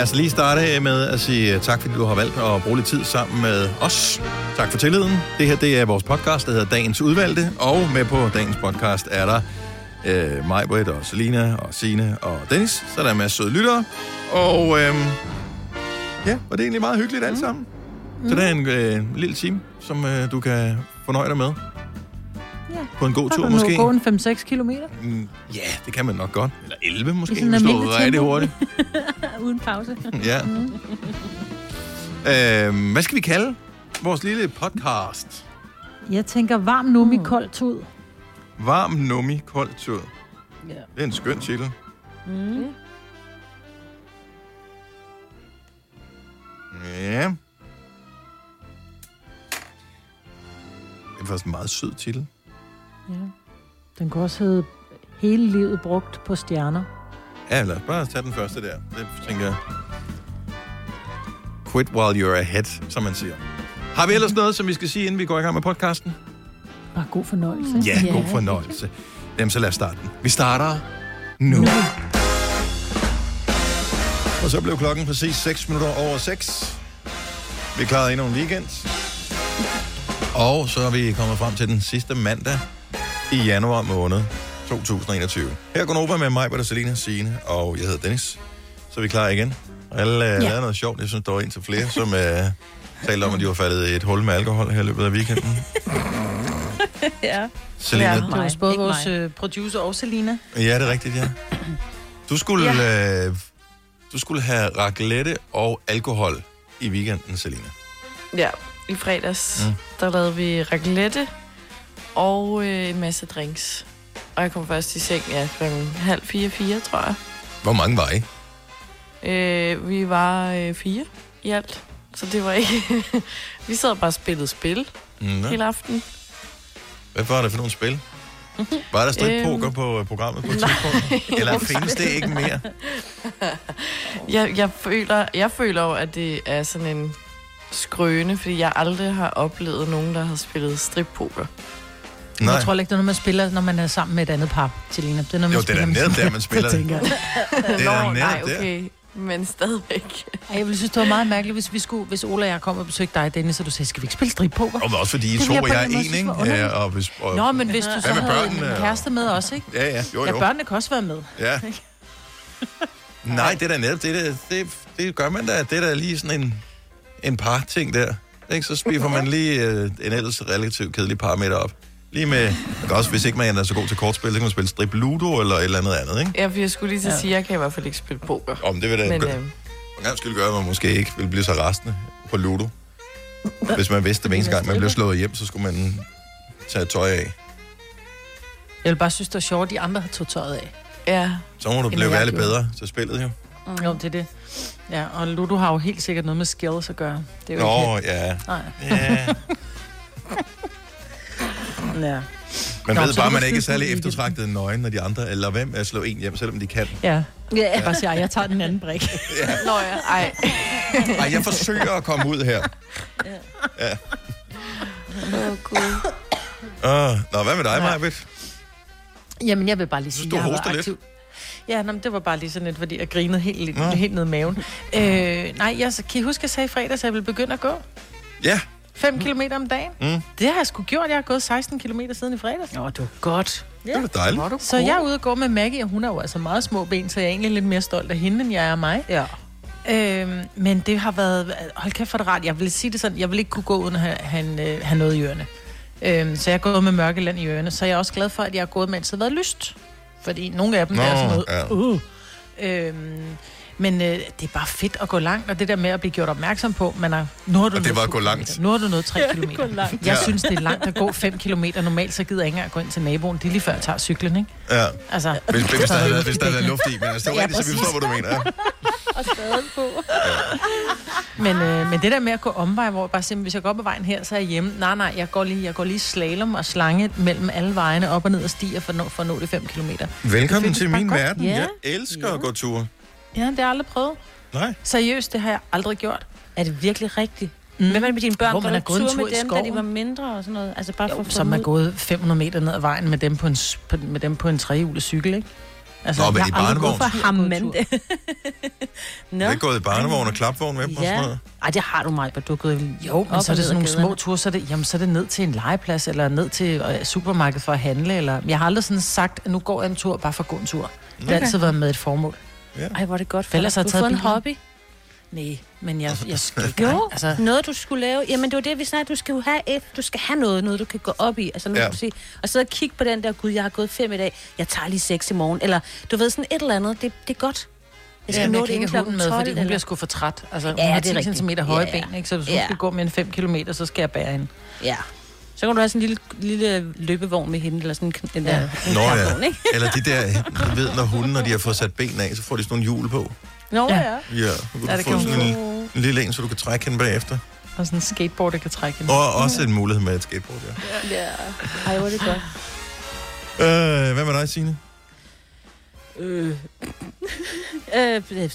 Lad os lige starte med at sige tak, fordi du har valgt at bruge lidt tid sammen med os. Tak for tilliden. Det her det er vores podcast, der hedder Dagens Udvalgte, og med på dagens podcast er der øh, mig, Britt og Selina og Sine og Dennis, så der er en masse søde lyttere. Og øh, ja, og det er egentlig meget hyggeligt alt sammen. Så det er en øh, lille time, som øh, du kan fornøje dig med. Ja. På en god Så tur kan du måske. gå en 5-6 kilometer Mm, Ja, det kan man nok godt. Eller 11 måske, sådan hvis du er rigtig hurtigt. uden pause. Ja. Øhm, hvad skal vi kalde vores lille podcast? Jeg tænker varm nummi mm. koldt ud. Varm, nummi, koldt tud. Ja. Det er en skøn titel. Mm. Ja. Det er faktisk en meget sød titel. Ja. Den kan også hedde hele livet brugt på stjerner. Ja, lad os bare tage den første der. Det tænker jeg. Quit while you're ahead, som man siger. Har vi ellers noget, som vi skal sige, inden vi går i gang med podcasten? Bare god fornøjelse. Ja, god fornøjelse. Jamen, så lad os starte den. Vi starter nu. nu. Og så blev klokken præcis 6 minutter over 6. Vi klaret endnu en weekend. Og så er vi kommet frem til den sidste mandag i januar måned 2021. Her går Nova med mig, Peter Selina, Signe, og jeg hedder Dennis. Så er vi klar igen. Og alle uh, ja. lavede noget sjovt. Jeg synes, der var en til flere, som uh, talte om, at de var faldet i et hul med alkohol her i løbet af weekenden. ja. Selina, Ja, det var både vores øh, producer og Selina. ja, det er rigtigt, ja. Du skulle, ja. øh, du skulle have raclette og alkohol i weekenden, Selina. Ja, i fredags, mm. der lavede vi raclette og øh, en masse drinks. Og jeg kom først i seng, ja, klokken halv fire, fire, tror jeg. Hvor mange var I? Øh, vi var øh, fire i alt, så det var ikke... vi sad bare og spillede spil Nå. hele aften. Hvad var det for nogle spil? Var der stadig Øhm, poker på øh, programmet på et tidspunkt? Eller findes det ikke mere? Jeg, jeg, føler, jeg føler jo, at det er sådan en skrøne, fordi jeg aldrig har oplevet nogen, der har spillet strippoker. Nej. Jeg tror ikke, det er noget, man spiller, når man er sammen med et andet par, Selina. Det er noget, Jo, man det er spiller netop der, man spiller det. Det er Nå, nej, der. okay. Men stadigvæk. Ej, jeg ville synes, det var meget mærkeligt, hvis, vi skulle, hvis Ola og jeg kom og besøgte dig, Dennis, og du sagde, skal vi ikke spille strippoker? Og også fordi I Det to og jeg er en ikke? Ja, og hvis, og, Nå, men hvis du så havde børnene en kæreste med også, ikke? Ja, ja, jo, Ja, jo. børnene kan også være med. Ja. Nej, det er da netop, det, der, det, det gør man da. Det er da lige sådan en, en par-ting der. Ikke? Så spiffer man lige øh, en ellers relativt kedelig parameter op. Lige med, man kan også, hvis ikke man er så god til kortspil, så kan man spille strip ludo eller et eller andet andet, ikke? Ja, for jeg skulle lige til at Ja. sige, at jeg kan i hvert fald ikke spille poker. Om det vil da Men gøre, øh, for gang skyld gøre, at man måske ikke vil blive så rastende på ludo. Hvis man vidste, at hver eneste gang man blev slået hjem, så skulle man tage tøj af. Jeg vil bare synes, det er sjovt, at de andre har tog tøjet af. ja, Så må du blive gjorde. bedre til spillet, jo. Mm. Jo, det er det. Ja, og Ludo har jo helt sikkert noget med skills at gøre. Det er jo ikke Nå, ja. helt... Nej. ja. Ja. Man Nå, ved bare, man er ikke særlig eftertragtet nøgen, når de andre, eller hvem er slå en hjem, selvom de kan. Ja. Ja. Bare sige, "Ej, jeg tager den anden brik. Ja. Nå ja, ej. Ej, jeg forsøger at komme ud her. Åh, Gud. Uh, nå, hvad med dig, Ja. Majbet? Jamen, jeg vil bare lige sige, du jeg har hoster været lidt. aktiv. Ja, nå, men det var bare lige sådan lidt, fordi jeg grinede helt, Nå. helt, helt ned i maven. Øh, nej, jeg, kan I huske, jeg sagde i fredags, at jeg ville begynde at gå? Ja. 5 km om dagen. Mm. Det har jeg sgu gjort. Jeg har gået 16 km siden i fredags. Nå, du er godt. Det er dejligt. Du Så jeg er ude og gå med Maggie, og hun er jo altså meget små ben, så jeg er egentlig lidt mere stolt af hende, end jeg er af mig. Ja. Øhm, men det har været... Hold kæft for det rart. Jeg vil sige det sådan, jeg vil ikke kunne gå uden at have, have, øh, have noget i ørerne. Øhm, så jeg er gået med mørkeland i ørerne. Så jeg er også glad for, at jeg er gået, mens det har været lyst. Fordi nogle af dem Nå, er sådan noget... ja. Uh. Øhm, men øh, det er bare fedt at gå langt, og det der med at blive gjort opmærksom på, man er, nu har du Og det nået var at gå kilometer. langt. Nu har du nået 3 Ja, km. Jeg Ja. synes, det er langt at gå 5 km. Normalt så gider jeg ikke engang gå ind til naboen. Det er lige før, jeg tager cyklen, ikke? Ja. Altså, Hvis, hvis, der havde, hvis der havde Ja, luft i, men altså, det er Ja, rigtigt, så vi forstår, hvad du mener. Ja. Og stadig på. Men, øh, men det der med at gå omvej, hvor jeg bare siger, hvis jeg går på vejen her, så er jeg hjemme. Nej, nej, jeg går lige, jeg går lige slalom og slange mellem alle vejene op og ned og stiger for, at nå, for at nå de 5 km. Velkommen til min verden. Ja. Jeg elsker at gå tur. Ja, det har jeg aldrig prøvet. Nej. Seriøst, det har jeg aldrig gjort. Er det virkelig rigtigt? Mm. Hvad med dine børn? Hvor man er gået en tur med dem, da de var mindre og sådan noget? Altså bare for Jo, at få som er gået 500 meter ned ad vejen med dem på en, på, med dem på en trehjulet cykel, ikke? Altså, Nå, men jeg i har aldrig barnevogn? på mand. tur. Nå. Er det gået i barnevogn og klapvogn med på sådan Ja. noget? Ej, det har du mig, du er gået Jo, men op så er det sådan nogle små ture, så er, det, jamen, så er det ned til en legeplads, eller ned til øh, supermarkedet for at handle, eller... Jeg har aldrig sådan sagt, at nu går jeg en tur, bare for at gå en tur. Det har altid været med et formål. Ej, hvor er det godt for Ellers dig. har Du har fået en hobby. Nej, men jeg, jeg skal ikke... Jo, Altså, noget du skulle lave. Jamen, det var det, vi snakkede. Du skal jo have, et, du skal have noget, noget du kan gå op i. Altså, nu Ja. ja. du sige, og så kigge på den der, gud, jeg har gået fem i dag, jeg tager lige seks i morgen. Eller, du ved, sådan et eller andet, det, det er godt. Jeg skal Ja, nå jeg det kan inden ikke have klokken hunden 12. med, fordi hun eller- bliver sgu for træt. Altså, hun Ja, har det er 10 rigtigt. cm høje Ja. ben, ikke? så hvis hun Ja. skal gå mere end 5 km, så skal jeg bære hende. Ja. Så kan du have sådan en lille, lille løbevogn med hende, eller sådan en, den der Ja. en Nå ja. ikke? Eller de der, du ved, når hunden, når de har fået sat ben af, så får de sådan nogle hjul på. Nå Ja. ja. Ja, du kan Ja, få kan sådan en, en lille en, så du kan trække hende bagefter. Og sådan en skateboard, der kan trække hende. Og også en mulighed med et skateboard, ja. ja. Ej, hvor er det godt. Øh, hvad med dig, Signe? Øh. øh,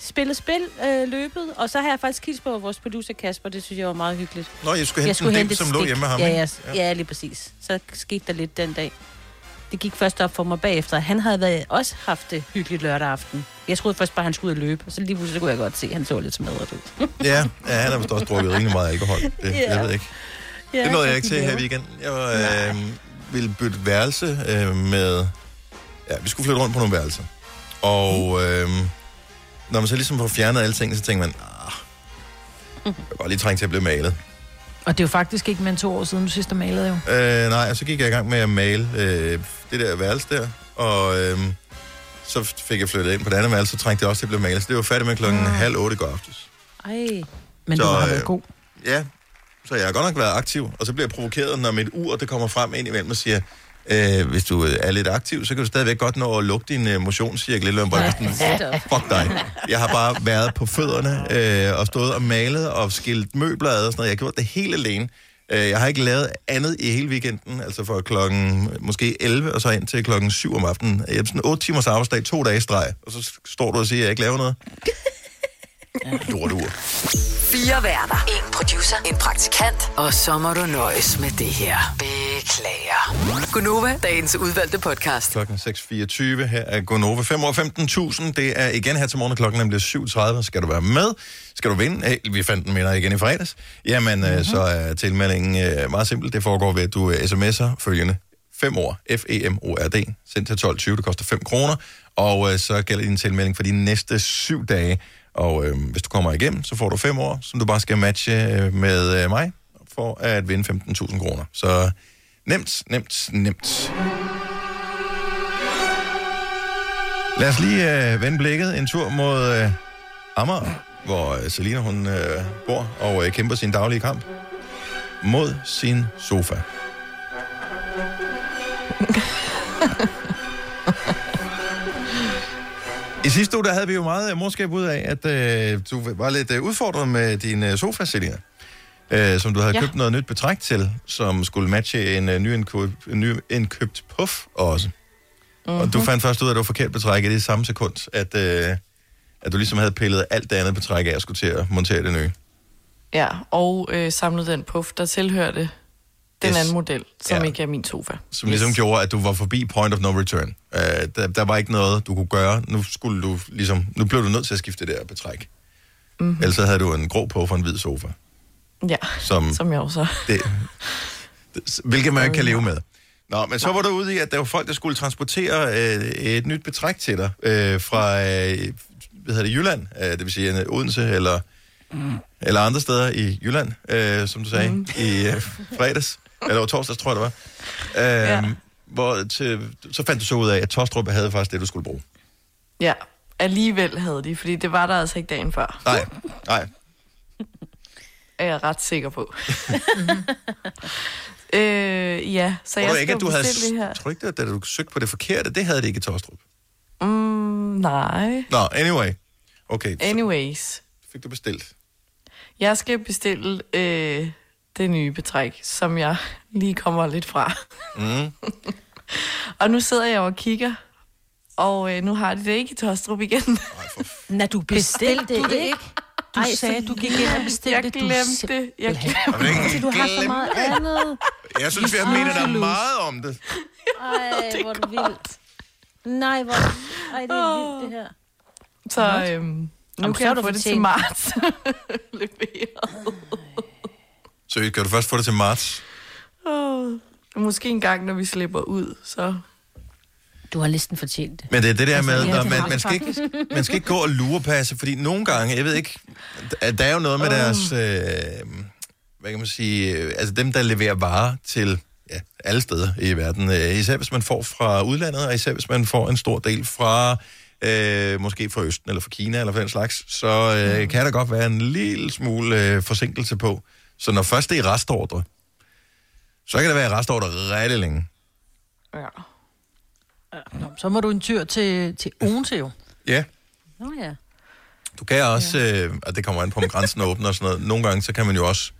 spillet spil, øh, løbet, og så har jeg faktisk kigget på vores producer Kasper, det synes jeg var meget hyggeligt. Nå, jeg skulle jeg hente skulle en hente et som lå stik. hjemme med ham. Ja, ikke? ja, ja, lige præcis. Så skete der lidt den dag. Det gik først op for mig bagefter. Han havde været, også haft det hyggeligt lørdag aften. Jeg troede først bare, han skulle ud og løbe, og så lige pludselig kunne jeg godt se, at han så lidt smadret ud. Ja, ja, han har vist også drukket rimelig meget alkohol. Det, Ja. Jeg ved ikke. ja, Det nåede jeg ikke til her i weekenden. Jeg var, øh, ville bytte værelse øh, med... Ja, vi skulle flytte rundt på nogle værelser. Og øh, når man så ligesom får fjernet alle ting, så tænker man, ah, jeg kan godt lige trænge til at blive malet. Og det er jo faktisk ikke mere end to år siden, du sidst har malet jo. Øh, nej, og så gik jeg i gang med at male øh, det der værelse der, og øh, så fik jeg flyttet ind på det andet værelse, så trængte jeg også til at blive malet. Så det var færdigt med klokken halv otte i går aftes. Ej, Men Så, du har øh, været god. Ja, så jeg har godt nok været aktiv, og så bliver jeg provokeret, når mit ur det kommer frem ind imellem og siger, øh, hvis du er lidt aktiv, så kan du stadigvæk godt nå at lukke din øh, motionscirkel lidt. Ja. Stop. Fuck dig. Jeg har bare været på fødderne øh, og stået og malet og skilt møbler ad og sådan noget. Jeg har gjort det helt alene. Øh, Jeg har ikke lavet andet i hele weekenden, altså fra klokken måske 11 og så ind til klokken 7 om aftenen. Jeg har sådan 8 timers arbejdsdag, to dage streg, og så står du og siger, at jeg ikke laver noget. Lort ur. Fire værter. En producer. En praktikant. Og så må du nøjes med det her. Beklager. Gunova, dagens udvalgte podcast. Klokken 6.24. Her er Gonova. 5 år 15.000. Det er igen her til morgen. Klokken bliver 7.30. Skal du være med? Skal du vinde? Hey, vi fandt den minder igen i fredags. Jamen, mm-hmm. så er tilmeldingen øh, meget simpel. Det foregår ved, at du sms'er følgende 5 år. F-E-M-O-R-D. Send til 12.20. Det koster 5 kroner. Og øh, så gælder din tilmelding for de næste 7 dage. Og øh, hvis du kommer igennem, så får du 5 år, som du bare skal matche øh, med øh, mig for at vinde 15.000 kroner. Så nemt, nemt, nemt. Lad os lige øh, vende blikket en tur mod øh, Amager, hvor øh, Selina hun øh, bor og øh, kæmper sin daglige kamp mod sin sofa. I sidste uge, der havde vi jo meget øh, morskab ud af, at øh, du var lidt øh, udfordret med din øh, sofa, Selina. Øh, som du havde ja. Købt noget nyt betræk til, som skulle matche en øh, nyindkøbt, nyindkøbt puff også. Mm-hmm. Og du fandt først ud af, at det var forkert betræk i det samme sekund, at, øh, at du ligesom havde pillet alt det andet betræk af og skulle til at montere det nye. Ja, og øh, samlet den puff, der tilhørte den Yes. yes. anden model, som Ja. ikke er min sofa. Som ligesom gjorde, at du var forbi point of no return. Uh, der, der var ikke noget, du kunne gøre. Nu, skulle du ligesom, nu blev du nødt til at skifte det der betræk. Mm-hmm. Ellers havde du en grå på for en hvid sofa. Ja, Som, som jeg også det, det, hvilket man ikke kan leve med. Nå, men så var du ude i, at der var folk, der skulle transportere øh, et nyt betræk til dig øh, fra øh, hvad hedder det, Jylland, øh, det vil sige øh, Odense eller, mm. eller andre steder i Jylland, øh, som du sagde, mm. i øh, fredags, eller var torsdags, tror jeg det var. Øh, ja. Hvor til, så fandt du så ud af, at Tostrup havde faktisk det, du skulle bruge. Ja, alligevel havde de, fordi det var der altså ikke dagen før, Nej, nej. er jeg ret sikker på. øh, ja, så Tror jeg skal ikke, at du havde, det her. tror ikke, at da du søgte på det forkerte, det havde det ikke i Tostrup? Mm, nej. Nå, anyway. Okay, Anyways, fik du bestilt. jeg skal bestille øh, det nye betræk, som jeg lige kommer lidt fra. Mm. Og nu sidder jeg og kigger, og øh, nu har de det ikke i Tostrup igen. Nej, for du Bestilte bestilte du det ikke? ikke? Du Ej, sagde, så du gik ind og bestilte Jeg det. Glemte det. Jeg glemte ikke Du har så meget det. andet. Jeg synes, jeg mener der er meget om det. Ej, hvor er du vildt. Nej, hvor... Ej, det er vildt, det her. Så øhm, nu Jamen, så kan er jeg du få det til marts. Leveret. Så kan du først få det til marts? Åh. Måske en gang, når vi slipper ud, så... Du har næsten fortjent det. Men det er det der Altså, med, ja, det man, man, skal ikke, man skal ikke gå og lurepasse, fordi nogle gange, jeg ved ikke, der der er jo noget med deres, øh, hvad kan man sige, øh, altså dem, der leverer varer til ja, alle steder i verden, øh, især hvis man får fra udlandet, og især hvis man får en stor del fra, øh, måske fra Østen, eller fra Kina, eller fra den slags, så øh, Mm. kan der godt være en lille smule øh, forsinkelse på. Så når først det er restordre, så kan det være restordre rigtig længe. Ja. Nå, så må du en tur til, til Odense jo. Ja. Nå ja. Du kan også, øh, og det kommer an på, om grænsen åbner og sådan noget. Nogle gange, så kan man jo også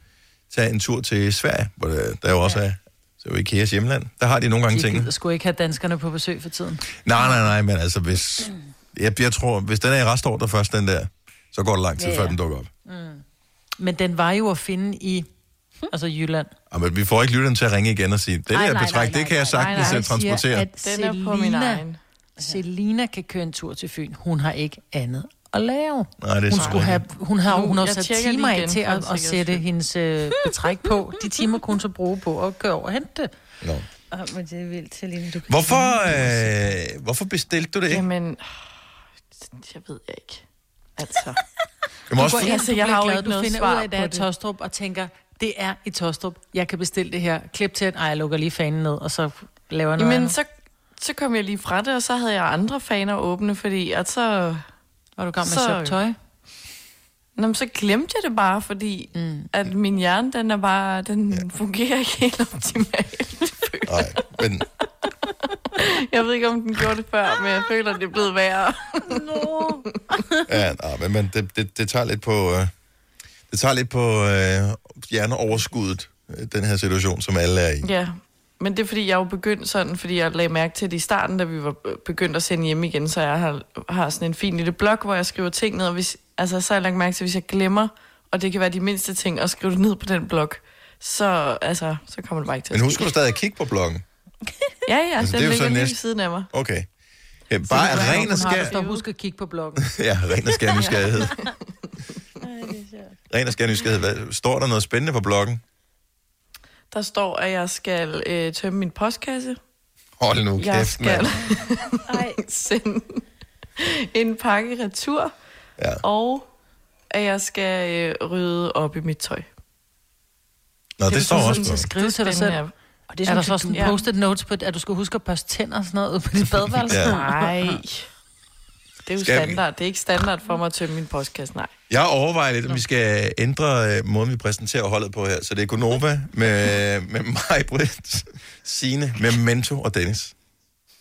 tage en tur til Sverige, hvor der, der jo også er, så er jo Ikeas hjemland. Der har de nogle gange De tingene. sgu ikke have danskerne på besøg for tiden. Nej, nej, nej, men altså, hvis, jeg, jeg tror, hvis den er i restordre først, den der, så går det lang tid, Ja, før ja. den dukker op. Men den var jo at finde i altså Jylland. Ja, men vi får ikke lytteren til at ringe igen og sige, det der nej, betræk, nej, det kan jeg sagtens nej. transportere. at Den er på min Selina, egen. Selina kan køre en tur til Fyn. Hun har ikke andet at lave. Nej, det er Hun skulle have, hun har, hun har sat timer af til at, en at sætte hendes øh, betræk på. De timer kunne hun så bruge på at køre over og hente det. Nå. Oh, men det er vildt, Celine. Du... Hvorfor, øh, hvorfor bestilte du det ikke? Jamen, jeg ved jeg ikke. Altså, Jeg må også, ind, Altså, jeg har jo ikke noget finder svar ud af, at det på det. Tostrup, og tænker, det er i Tostrup. Jeg kan bestille det her. Klip til, at ej, jeg lukker lige fanen ned, og så laver jeg noget jamen, andet. så, så kom jeg lige fra det, og så havde jeg andre faner åbne, fordi at så... Var du gang med så- at shoppe tøj? Nå, men så glemte jeg det bare, fordi mm. at min hjerne, den er bare, den ja. fungerer ikke helt optimalt. nej, men Jeg ved ikke, om den gjorde det før, men jeg føler, at det er blevet værre. Ja, nej, men, men det, det, det tager lidt på, øh, det tager lidt på øh, hjerneoverskuddet, øh, den her situation, som alle er i. Ja, men det er fordi, jeg er jo begyndt sådan, fordi jeg lagde mærke til det i starten, da vi var begyndt at sende hjem igen, så jeg har, har sådan en fin lille blog, hvor jeg skriver ting ned, og hvis, altså, så har jeg lagt mærke til, hvis jeg glemmer, og det kan være de mindste ting, at skrive det ned på den blog, så, altså, så kommer det bare ikke til Men husker du stadig at kigge på bloggen? Ja, ja, Altså, altså, det er den så ligger lige næste- ved siden af mig. Okay. Ja, bare af ren og skær... skær. Husk at kigge på bloggen. Ja, ren og skær nysgerrighed. Ren og skær nysgerrighed. Hvad, står der noget spændende på bloggen? Der står, at jeg skal øh, tømme min postkasse. Hold nu Jeg kæft, skal mand. Sende en pakke retur, Ja. og at jeg skal øh, rydde op i mit tøj. Nå, det, står også på. skrive til dig selv. spændende. Og det er, er der så sådan Ja. post-it notes på, at du skal huske at børste tænder og sådan noget på dit badeværelse? Ja. Nej. Det er jo Skal vi? standard. Det er ikke standard for mig at tømme min postkasse, nej. Jeg overvejer lidt, om vi skal ændre øh, måden, vi præsenterer holdet på her. Så det er Gunova med, med mig, Britt, Signe, med Mento og Dennis.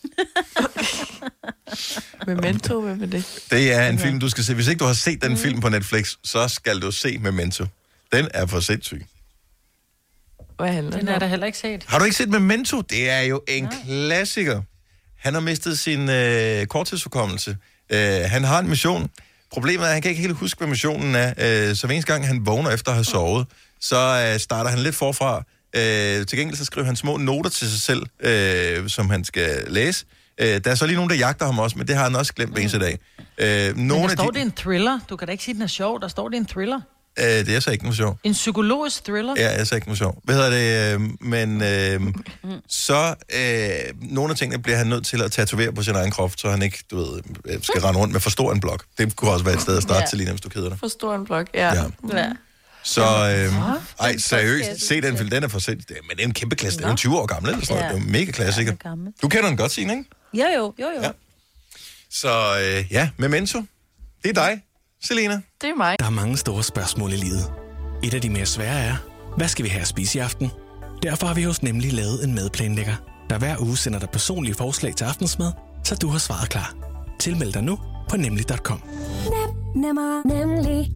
Memento, hvad med det? Det er en film, du skal se. Hvis ikke du har set den film på Netflix, så skal du se Memento. Den er for sindssyg. Hvad handler Den den er der heller ikke set. Har du ikke set Memento? Det er jo en klassiker. Han har mistet sin øh, korttidsforkommelse. Øh, han har en mission. Problemet er, at han kan ikke helt huske, hvad missionen er. Øh, så hver eneste gang, han vågner efter at have sovet, så øh, starter han lidt forfra. Øh, til gengæld så skriver han små noter til sig selv, øh, som han skal læse. Øh, der er så lige nogen, der jagter ham også, men det har han også glemt hver eneste dag. Øh, Men nogle der af står, de, det er en thriller. Du kan da ikke sige, den er sjov. Der står, det er en thriller. øh, det er så ikke noget sjovt. En psykologisk thriller. Ja, jeg sagde ikke noget sjovt. Hvad hedder det? Øh, men øh, så øh, nogle af tingene bliver han nødt til at tatovere på sin egen krop, så han ikke, du ved, øh, skal rende rundt med for stor en blok. Det kunne også være et sted at starte Ja. til lige, hvis du keder dig. For stor en blok, ja. Ja. ja. Ja. Så, øh, ej, seriøst, se den film, den er for sent. Men det er en kæmpe klasse, den er jo 20 år gammel, eller sådan noget. Ja. Det er jo mega klassiker. Ja, er. Du kender den godt, Signe, ikke? Jo, jo, jo, jo. Ja. Så øh, ja, Memento, det er dig, Selena. Det er mig. Der er mange store spørgsmål i livet. Et af de mere svære er, hvad skal vi have at spise i aften? Derfor har vi hos Nemlig lavet en madplanlægger, der hver uge sender dig personlige forslag til aftensmad, så du har svaret klar. Tilmeld dig nu på nemlig.com. Nemmer, nemlig.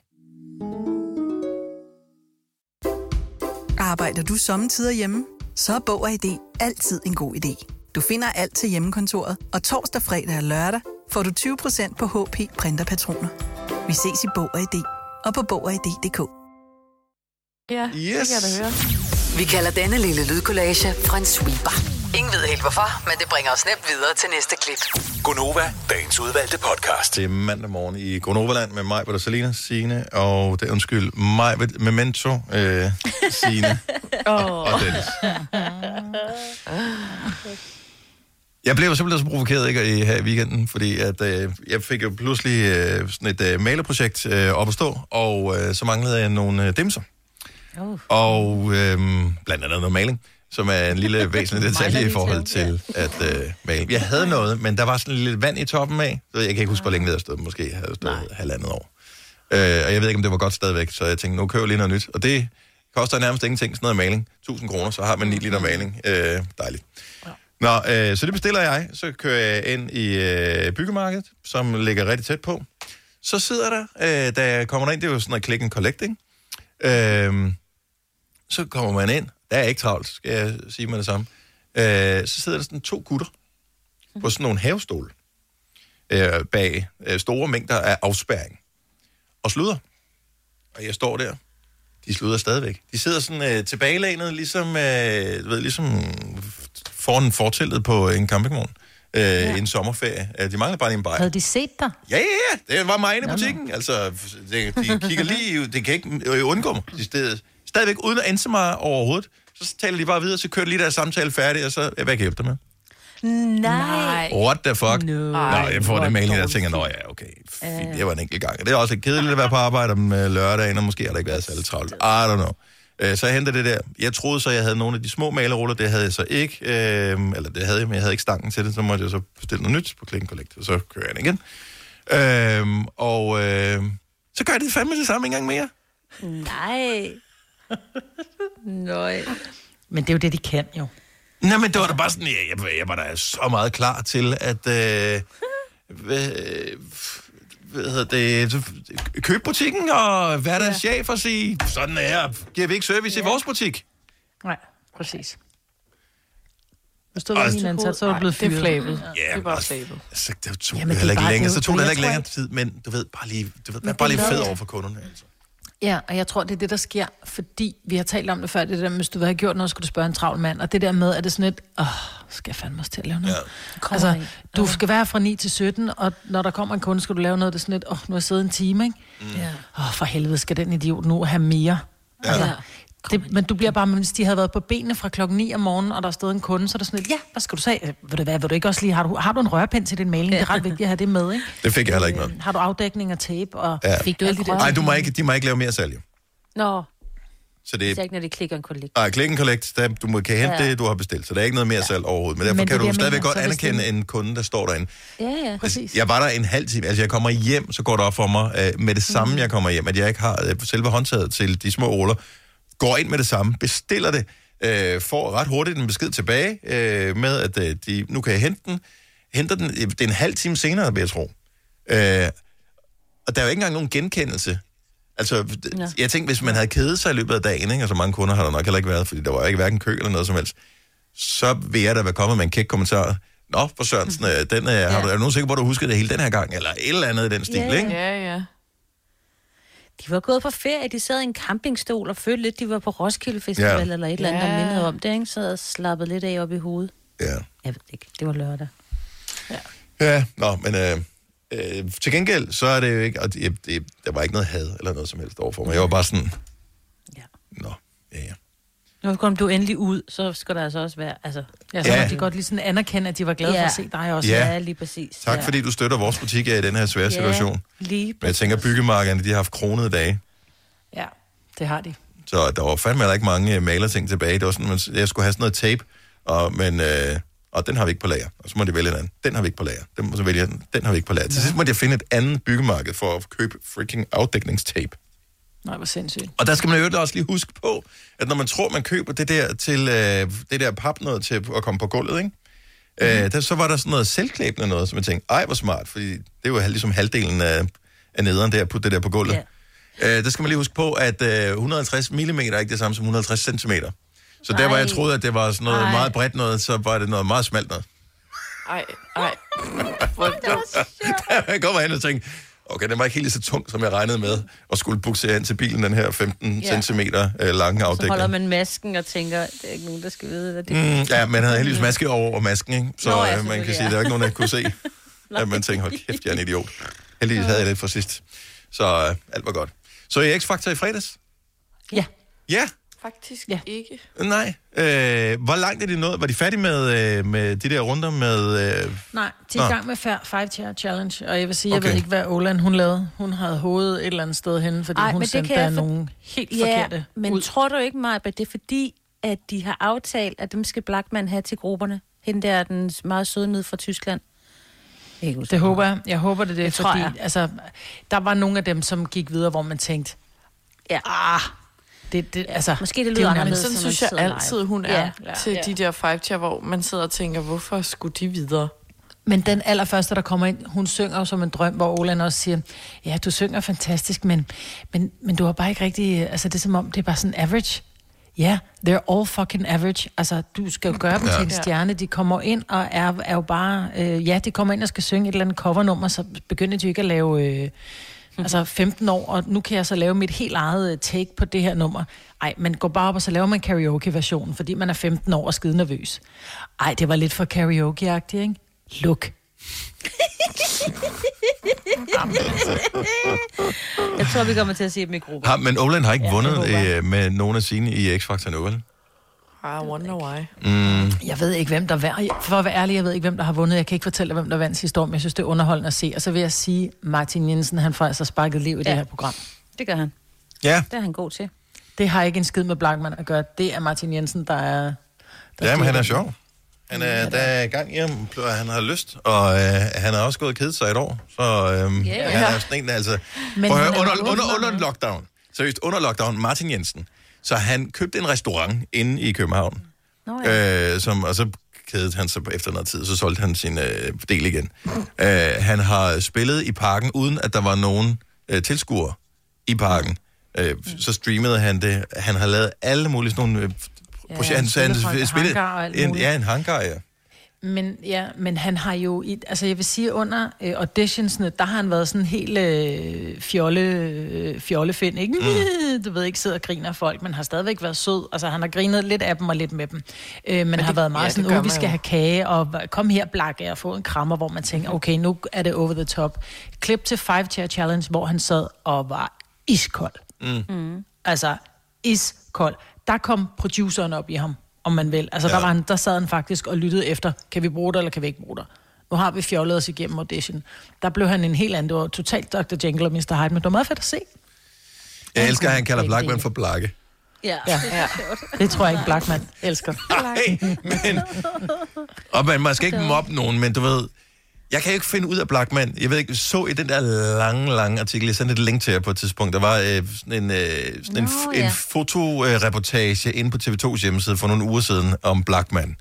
Arbejder du sommetider hjemme? Så er Bog og ID altid en god idé. Du finder alt til hjemmekontoret, og torsdag, fredag og lørdag får du 20% på HP Printerpatroner. Vi ses i Bog og ID og på Bog og ID.dk. Ja, Yes. det kan jeg da høre. Vi kalder denne lille lydkollage en sweeper. Ingen ved helt hvorfor, men det bringer os nemt videre til næste klip. Gonova, dagens udvalgte podcast. Det er mandag morgen i Gronoverland med mig, og Selina, Signe, og det er undskyld, mig, Memento, øh, Signe og Dennis. Jeg blev simpelthen så provokeret ikke, i, her i weekenden, fordi at, øh, jeg fik jo pludselig øh, sådan et øh, malerprojekt øh, op at stå, og øh, så manglede jeg nogle øh, dimser. Uh. Og øh, blandt andet noget maling, som er en lille væsentlig detalje i forhold til at øh, male. Jeg havde noget, men der var sådan lidt vand i toppen af. Så jeg kan ikke huske, hvor længe det havde stået. Måske havde stået halvandet år. Øh, og jeg ved ikke, om det var godt stadigvæk, så jeg tænkte, nu køber jeg lige noget nyt. Og det koster nærmest ingenting, sådan noget maling. 1000 kroner, så har man 9 liter maling. Øh, dejligt. Nå, øh, så det bestiller jeg. Så kører jeg ind i øh, byggemarkedet, som ligger rigtig tæt på. Så sidder der, øh, da jeg kommer ind, det er jo sådan noget click and collect, ikke? Øh, så kommer man ind. Der er ikke travlt, skal jeg sige med det samme. Øh, så sidder der sådan to gutter på sådan nogle havestol øh, bag øh, store mængder af afspærring og sluder. Og jeg står der. De sluder stadigvæk. De sidder sådan øh, tilbagelænet, ligesom, øh, ved, ligesom foran fortællet på en campingvogn øh, ja. en sommerferie. Øh, De mangler bare lige en bajer. Havde de set dig? Ja, ja, ja. Det var mig inde i butikken. Altså, de, de kigger lige... Det kan ikke undgå mig. De stedet, stadigvæk uden at anse mig overhovedet. Så taler de bare videre, så kører de lige deres samtale færdig, og så... Hvad kan jeg hjælpe dig med? Nej. What the fuck? No. Nå, jeg får det mail, der tænker, nå ja, okay, fint, det var en enkelt gang. Det er også kedeligt at være på arbejde om øh, lørdagen, og måske har der ikke været særlig travlt. I don't know. Øh, Så jeg hentede det der. Jeg troede så, jeg havde nogle af de små maleruller. Det havde jeg så ikke. Øh, eller det havde jeg, men jeg havde ikke stangen til det. Så måtte jeg så bestille noget nyt på Click and Collect, og så kører jeg den igen. Øh, og øh, så gør jeg det fandme det samme en gang mere. Nej. Nøj. Men det er jo det, de kan jo. Nej, men det var da bare sådan, jeg, jeg, jeg var da så meget klar til at... Øh, hvad, hvad hedder det, så købe butikken og være deres chef og sige, sådan her, giver vi ikke service ja. i vores butik? Nej, præcis. Hvis du var Altså, min ansat, så var du blevet Det er fyret. flabet. Ja, det er bare altså, flabet. Altså, det tog Jamen, det er heller ikke længere, det er så jo- tog det heller ikke længere tid, men du ved, bare lige, du ved, Men bare det lige er fed over for kunderne. Altså. Ja, og jeg tror, det er det, der sker, fordi vi har talt om det før, det der med, hvis du have gjort noget, skulle du spørge en travl mand, og det der med, at det er sådan lidt, åh, skal jeg fandme også til at lave noget? Ja. Altså, du skal være fra 9 til 17, og når der kommer en kunde, skal du lave noget, det er sådan lidt, åh, nu har jeg siddet en time, ikke? Mm. Ja. Åh, for helvede, skal den idiot nu have mere? Ja. Altså, det, men du bliver bare, hvis de havde været på benene fra klokken 9 om morgenen, og der stod en kunde, så er der sådan lidt, ja, hvad skal du sige? Øh, Ved du hvad, vil du ikke også lige, har du, har du en rørpind til din maling? Det er ret vigtigt at have det med, ikke? Det fik jeg heller ikke med. Øh, Har du afdækning og tape? Og Ja. Fik du ikke Nej, du må ikke, de må ikke lave mere salg. jo. Nå, Så det det er er ikke, når de klikker en kollega. Nej, click and collect, der, du må, kan hente Ja. det, du har bestilt, så der er ikke noget mere salg overhovedet. Men derfor Men kan det du det, stadigvæk mener, godt så anerkende det- en kunde, der står derinde. Ja, ja. Præcis. Jeg var der en halv time, altså jeg kommer hjem, så går det op for mig øh, med det samme, jeg kommer hjem, at jeg ikke har øh, selve håndtaget til de små ruller. Går ind med det samme, bestiller det, øh, får ret hurtigt en besked tilbage øh, med, at øh, de, nu kan jeg hente den. Henter den, øh, det er en halv time senere, vil jeg tro. Øh, og der er jo ikke engang nogen genkendelse. Altså, Nå. jeg tænkte, hvis man havde kedet sig i løbet af dagen, ikke, og så mange kunder har der nok heller ikke været, fordi der var ikke hverken kø eller noget som helst, så vil jeg da være kommet med en kæk kommentar. Nå, for Sørensen, øh, den, øh, har du, er du nogen sikker på, at du husker det hele den her gang? Eller et eller andet i den stil, Ja, ja. ikke? Ja, ja. De var gået på ferie, de sad i en campingstol og følte lidt, de var på Roskilde Festival Ja. ja. eller et eller andet, der Ja. mindede om det, ikke? Så slappet lidt af op i hovedet. Ja. Jeg ved ikke, det var lørdag. Ja, nå, men øh, øh, til gengæld, så er det jo ikke, og det, det, der var ikke noget had eller noget som helst overfor mig. Jeg var bare sådan, Ja. nå, ja, ja. Nu kom du endelig ud, så skal der altså også være... Altså, Ja, så Ja. ja. de godt lige sådan anerkende, at de var glade ja. for at se dig også. Ja. ja, lige præcis. Tak ja. fordi du støtter vores butik i den her svære situation. Lige Men jeg tænker, byggemarkederne, de har haft kronede dage. Ja, det har de. Så der var fandme heller ikke mange øh, malerting tilbage. Det var sådan, man, jeg skulle have sådan noget tape, og, men, øh, og den har vi ikke på lager. Og så må de vælge en anden. Den har vi ikke på lager. Den må så vælge den. Den har vi ikke på lager. Til sidst måtte jeg finde et andet byggemarked for at købe freaking afdækningstape. Nej, hvor sindssygt. Og der skal man jo også lige huske på, at når man tror, man køber det der til øh, det der pap noget til at komme på gulvet, ikke? Mm. Øh, der, så var der sådan noget selvklæbende noget, som jeg tænkte, ej, hvor smart, fordi det er jo hal- ligesom halvdelen af, af nederen der, putte det der på gulvet. Ja. Øh, der skal man lige huske på, at øh, 150 mm er ikke det samme som 150 cm. Så der, hvor jeg troede, at det var sådan noget Ej. meget bredt noget, så var det noget meget smalt noget. Ej, ej. Hvor dumt. jeg kommer hen og tænkte, okay, den var ikke helt så tung, som jeg regnede med, og skulle buksere ind til bilen, den her 15 Ja. cm øh, lange Så afdækning. holder man masken og tænker, det er ikke nogen, der skal vide, hvad det er. Mm, ja, man havde heldigvis maske over masken, ikke? Så Nå, ja, ja, man kan sige, at der er ikke nogen, der kunne se, at man tænkte, hold kæft, jeg er en idiot. Heldigvis havde jeg lidt for sidst. Så øh, alt var godt. Så i X-Factor i fredags? Ja. Ja, Faktisk Ja. ikke. nej. Øh, hvor langt er de nået? Var de færdige med, øh, med de der runder med... Øh, Nej, de er i gang med fa- Five Chair Challenge, og jeg vil sige, jeg Okay. ved ikke, hvad Olan hun lavede. Hun havde hovedet et eller andet sted henne, fordi Ej, hun sendte jeg der for- nogle helt Ja, forkerte men ud. tror du ikke, Maja, at det er fordi, at de har aftalt, at dem skal Blackman have til grupperne? Hende der, den meget søde nede fra Tyskland. Jeg Det håber jeg. Jeg håber det, det er, Det tror fordi jeg. altså, der var nogle af dem, som gik videre, hvor man tænkte, Ja. ah, det, det, altså, Måske det er lyder jo anderledes. Sådan synes jeg altid, hun er Ja, til ja. de der five chair, hvor man sidder og tænker, hvorfor skulle de videre? Men den allerførste, der kommer ind, hun synger jo som en drøm, hvor Olan også siger, ja, du synger fantastisk, men, men, men du har bare ikke rigtig, altså det er som om, det er bare sådan average. Ja, yeah, they're all fucking average. Altså, du skal jo gøre dem Ja. ja. til en stjerne. De kommer ind og er, er jo bare... Øh, ja, de kommer ind og skal synge et eller andet covernummer, så begynder de jo ikke at lave... Øh, altså 15 år, og nu kan jeg så lave mit helt eget øh, take på det her nummer. Ej, men gå bare op, og så laver man karaoke-versionen, fordi man er 15 år og skide nervøs. Ej, det var lidt for karaoke-agtigt, ikke? Luk. Jeg tror, vi kommer til at se dem i gruppen. har, men Olan har ikke Ja, ja, det vundet øh, med nogen af sine i X-Factor nu, vel? I wonder why. Mm, Jeg ved ikke, hvem der vandt. For at være ærlig, jeg ved ikke, hvem der har vundet. Jeg kan ikke fortælle, hvem der vandt sidste år, men jeg synes, det er underholdende at se. Og så vil jeg sige, Martin Jensen, han får altså sparket liv i ja. Det her program. Det gør han. ja, Det er han god til. Det har ikke en skid med Blackman at gøre. Det er Martin Jensen, der er... Der ja men styrer han er sjov. Han er, der er gang i ham, og han har lyst, og øh, han har også gået og kedet sig et år, så øh, Ja, han er sådan en, altså... Men Prøv at høre, er under, under, under lockdown, seriøst, under lockdown, Martin Jensen, så han købte en restaurant inde i København, Nå, ja. øh, som, og så kedede han sig efter noget tid, så solgte han sin øh, del igen. øh, han har spillet i parken, uden at der var nogen øh, tilskuere i parken. Øh, så streamede han det. Han har lavet alle mulige sådan nogle... Øh, Ja, projekter. Han- han spillede- en. Ja, en hangar, ja. Men, ja, men han har jo... I, altså, jeg vil sige, under øh, auditionsene, der har han været sådan helt øh, fjolle, øh, fjollefind, ikke? Mm. Du ved ikke, sidder og griner af folk, men har stadigvæk været sød. Altså, han har grinet lidt af dem og lidt med dem. Øh, men, men har det- været meget ja, sådan, åh, vi skal jo. have kage, og kom her, blakke, og få en krammer, hvor man tænker, okay, nu er det over the top. Klip til Five Chair Challenge, hvor han sad og var iskold. Mm. Altså, iskold. Der kom produceren op i ham, om man vil. Altså, ja. der, var han, der sad han faktisk og lyttede efter, kan vi bruge det, eller kan vi ikke bruge det? Nu har vi fjollet os igennem audition. Der blev han en helt anden, det var totalt Dr. Jekyll og Mr. Hyde, men det var meget fedt at se. Jeg elsker, at han kalder Blackman for Blakke. Ja. Ja. Ja. Det tror jeg ikke, Blackman elsker. Nej, men... Og man, man skal ikke mobbe nogen, men du ved... Jeg kan ikke finde ud af Blackman. Jeg ved ikke, så i den der lange, lange artikel, jeg sendte et link til jer på et tidspunkt, der var øh, sådan en, øh, sådan en, Nå, f- ja. en fotoreportage inde på TV2's hjemmeside for nogle uger siden om Blackman.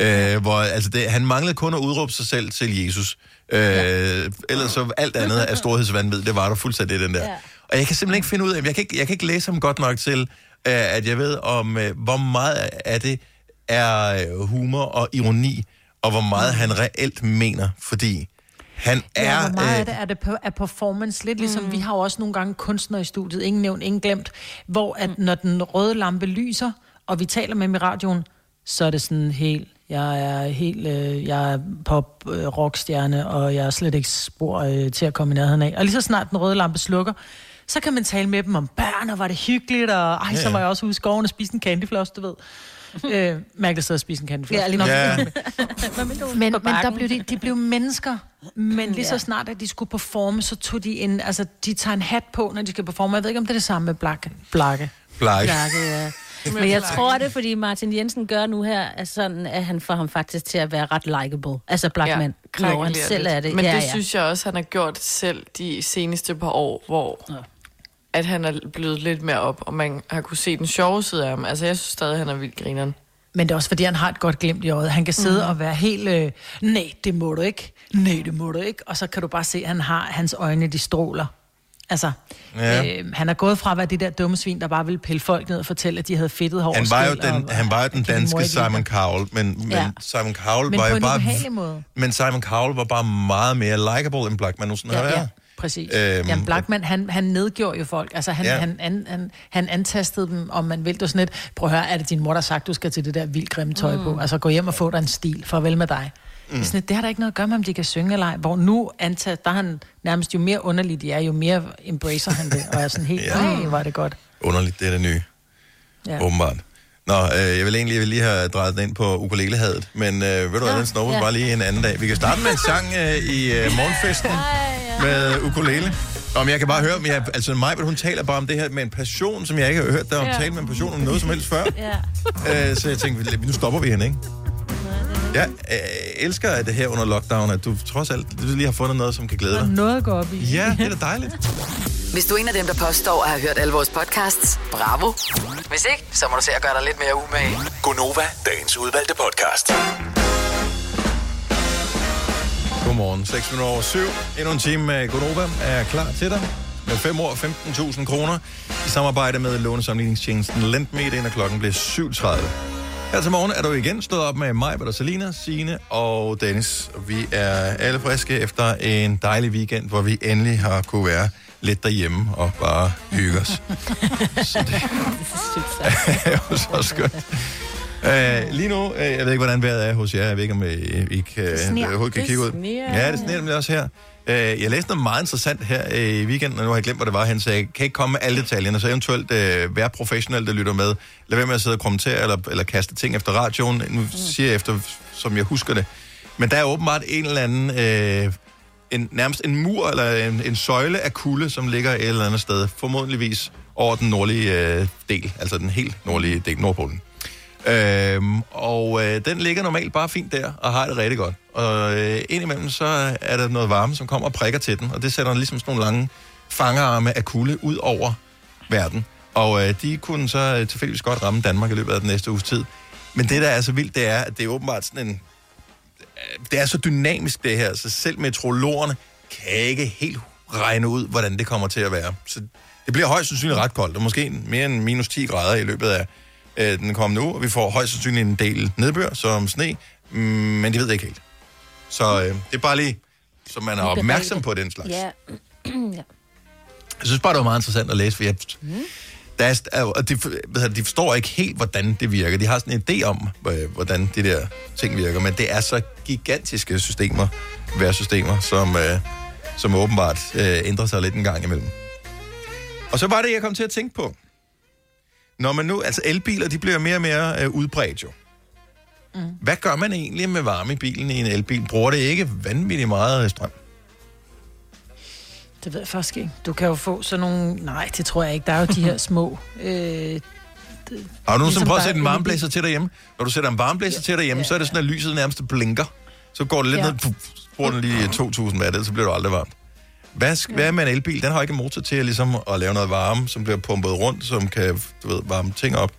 Øh, hvor altså det, han manglede kun at udråbe sig selv til Jesus. Øh, ja. Ellers så alt andet er storhedsvandvid. Det var der fuldstændig den der. Ja. Ja. Og jeg kan simpelthen ikke finde ud af, jeg kan ikke, jeg kan ikke læse ham godt nok til, øh, at jeg ved om, øh, hvor meget af det er øh, humor og ironi, og hvor meget han reelt mener, fordi han er... Ja, hvor meget øh, af det er det på, er performance? Lidt ligesom, mm. vi har jo også nogle gange kunstnere i studiet, ingen nævnt, ingen glemt, hvor at når den røde lampe lyser, og vi taler med dem i radioen, så er det sådan helt, jeg er helt, øh, jeg er pop øh, rockstjerne, og jeg er slet ikke spor øh, til at komme i nærheden af. Og lige så snart den røde lampe slukker, Så kan man tale med dem om børn, og var det hyggeligt, og ej, Ja, så ja. var jeg også ude i skoven og spiste en candyfloss, du ved. Øh, mærke, der sidder og spiser en candyfloss. Ja, lige Nå, Ja. men, men der blev de, de blev mennesker. Men lige så snart, at de skulle performe, så tog de en, altså, de tager en hat på, når de skal performe. Jeg ved ikke, om det er det samme med blakke. blakke. Blag. Blakke, ja. Men jeg tror det, fordi Martin Jensen gør nu her, er sådan, at han får ham faktisk til at være ret likable. Altså Blackman. Ja, han selv lidt. er det. Men ja, det ja. synes jeg også, han har gjort selv de seneste par år, hvor Ja. At han er blevet lidt mere op, og man har kunne se den sjove side af ham. Altså, jeg synes stadig, han er vildt grineren. Men det er også, fordi han har et godt glimt i øjet. Han kan sidde mm. og være helt, øh, nej, det må du ikke. Nej, det må du ikke. Og så kan du bare se, at han har hans øjne, de stråler. Altså, Ja. øh, han er gået fra at være det der dumme svin, der bare ville pille folk ned og fortælle, at de havde fedtet hår. Han var jo den, og- han var jo den danske Simon. Cowell, men, men Ja. Simon Cowell Men var jo bare... måde. Men Simon Cowell var bare meget mere likable, end Blackman Ja, været. ja, præcis. Øhm, Jamen, Blackman, han, han nedgjorde jo folk. Altså, han, Ja. ja. han, han, han, han antastede dem, om man vil. Var sådan lidt, prøv at høre, er det din mor, der har sagt, du skal til det der vildt grimme tøj mm. på? Altså, gå hjem og få dig en stil. Farvel med dig. Mm. Det, sådan, lidt, det har da ikke noget at gøre med, om de kan synge eller ej. Hvor nu antager, der er han nærmest, jo mere underligt de er, jo mere embracer han det. Og er sådan helt, Ja. nej, var det godt. Underligt, det er det nye, Ja. ja. åbenbart. Nå, øh, jeg vil egentlig jeg vil lige have drejet den ind på ukulelehadet, men øh, ved du hvad, den snupper ja. bare lige en anden dag. Vi kan starte med en sang øh, i øh, morgenfesten med ukulele. Om jeg kan bare høre, men jeg, altså mig, hun taler bare om det her med en passion, som jeg ikke har hørt dig om Ja. tale med en passion om noget som helst før. Ja. Øh, så jeg tænkte, nu stopper vi hende, ikke? Jeg øh, elsker at det her under lockdown, at du trods alt du lige har fundet noget, som kan glæde er dig. noget at gå op i. Ja, det er da dejligt. Hvis du er en af dem, der påstår at have hørt alle vores podcasts, bravo. Hvis ikke, så må du se at gøre dig lidt mere umage. Gonova, dagens udvalgte podcast. Godmorgen, 6 minutter over 7. Endnu en time med Gonova er klar til dig. Med 5 år 15.000 kroner i samarbejde med lånesamligningstjenesten Lendme, det er, klokken bliver 7.30. Her til morgen er du igen stået op med mig, Peter Selina, Signe og Dennis. Vi er alle friske efter en dejlig weekend, hvor vi endelig har kunne være lidt derhjemme og bare hygge os. så det er jo så skønt. Uh, lige nu, uh, jeg ved ikke, hvordan vejret er hos jer. Jeg ved ikke, om I, I kan, overhovedet kan kigge ud. Ja, det sneer nemlig også her. Uh, jeg læste noget meget interessant her uh, i weekenden, og nu har jeg glemt, hvad det var hen, så jeg kan ikke komme med alle detaljerne. Så eventuelt uh, være professionel, der lytter med. Lad være med at sidde og kommentere eller, eller kaste ting efter radioen. Nu siger jeg efter, som jeg husker det. Men der er åbenbart en eller anden... Uh, en, nærmest en mur eller en, en søjle af kulde, som ligger et eller andet sted, formodentligvis over den nordlige øh, del, altså den helt nordlige del, Nordpolen. Øhm, og øh, den ligger normalt bare fint der, og har det rigtig godt. Og øh, indimellem så er der noget varme, som kommer og prikker til den, og det sætter ligesom sådan nogle lange fangerarme af kulde ud over verden. Og øh, de kunne så øh, tilfældigvis godt ramme Danmark i løbet af den næste uges tid. Men det, der er så vildt, det er, at det er åbenbart sådan en... Øh, det er så dynamisk, det her, så selv metrologerne kan ikke helt regne ud, hvordan det kommer til at være. Så det bliver højst sandsynligt ret koldt, og måske mere end minus 10 grader i løbet af øh, den kommende uge, og vi får højst sandsynligt en del nedbør som sne, mm, men de ved det ikke helt. Så øh, det er bare lige, så man er opmærksom på den slags. Ja. ja. Jeg synes bare, det var meget interessant at læse, for jeg, mm. der er, og de, jeg, de forstår ikke helt, hvordan det virker. De har sådan en idé om, øh, hvordan de der ting virker, men det er så gigantiske systemer, værsystemer, som, øh, som åbenbart øh, ændrer sig lidt en gang imellem. Og så var det, jeg kom til at tænke på. Når man nu, altså elbiler, de bliver mere og mere øh, udbredt jo. Mm. Hvad gør man egentlig med varme i bilen i en elbil? Bruger det ikke vanvittigt meget øh, strøm? Det ved jeg faktisk ikke. Du kan jo få sådan nogle... Nej, det tror jeg ikke. Der er jo de her små... Øh, Har du nogensinde Ligesom prøvet at sætte en er varmeblæser til derhjemme? Når du sætter en varmeblæser til derhjemme, så er det sådan, at lyset nærmest blinker. Så går det lidt Ja. ned, puff, bruger den lige 2.000 watt, så bliver du aldrig varmt. Hvad, sk- hvad med en elbil? Den har ikke en motor til at, ligesom, at lave noget varme, som bliver pumpet rundt, som kan du ved, varme ting op.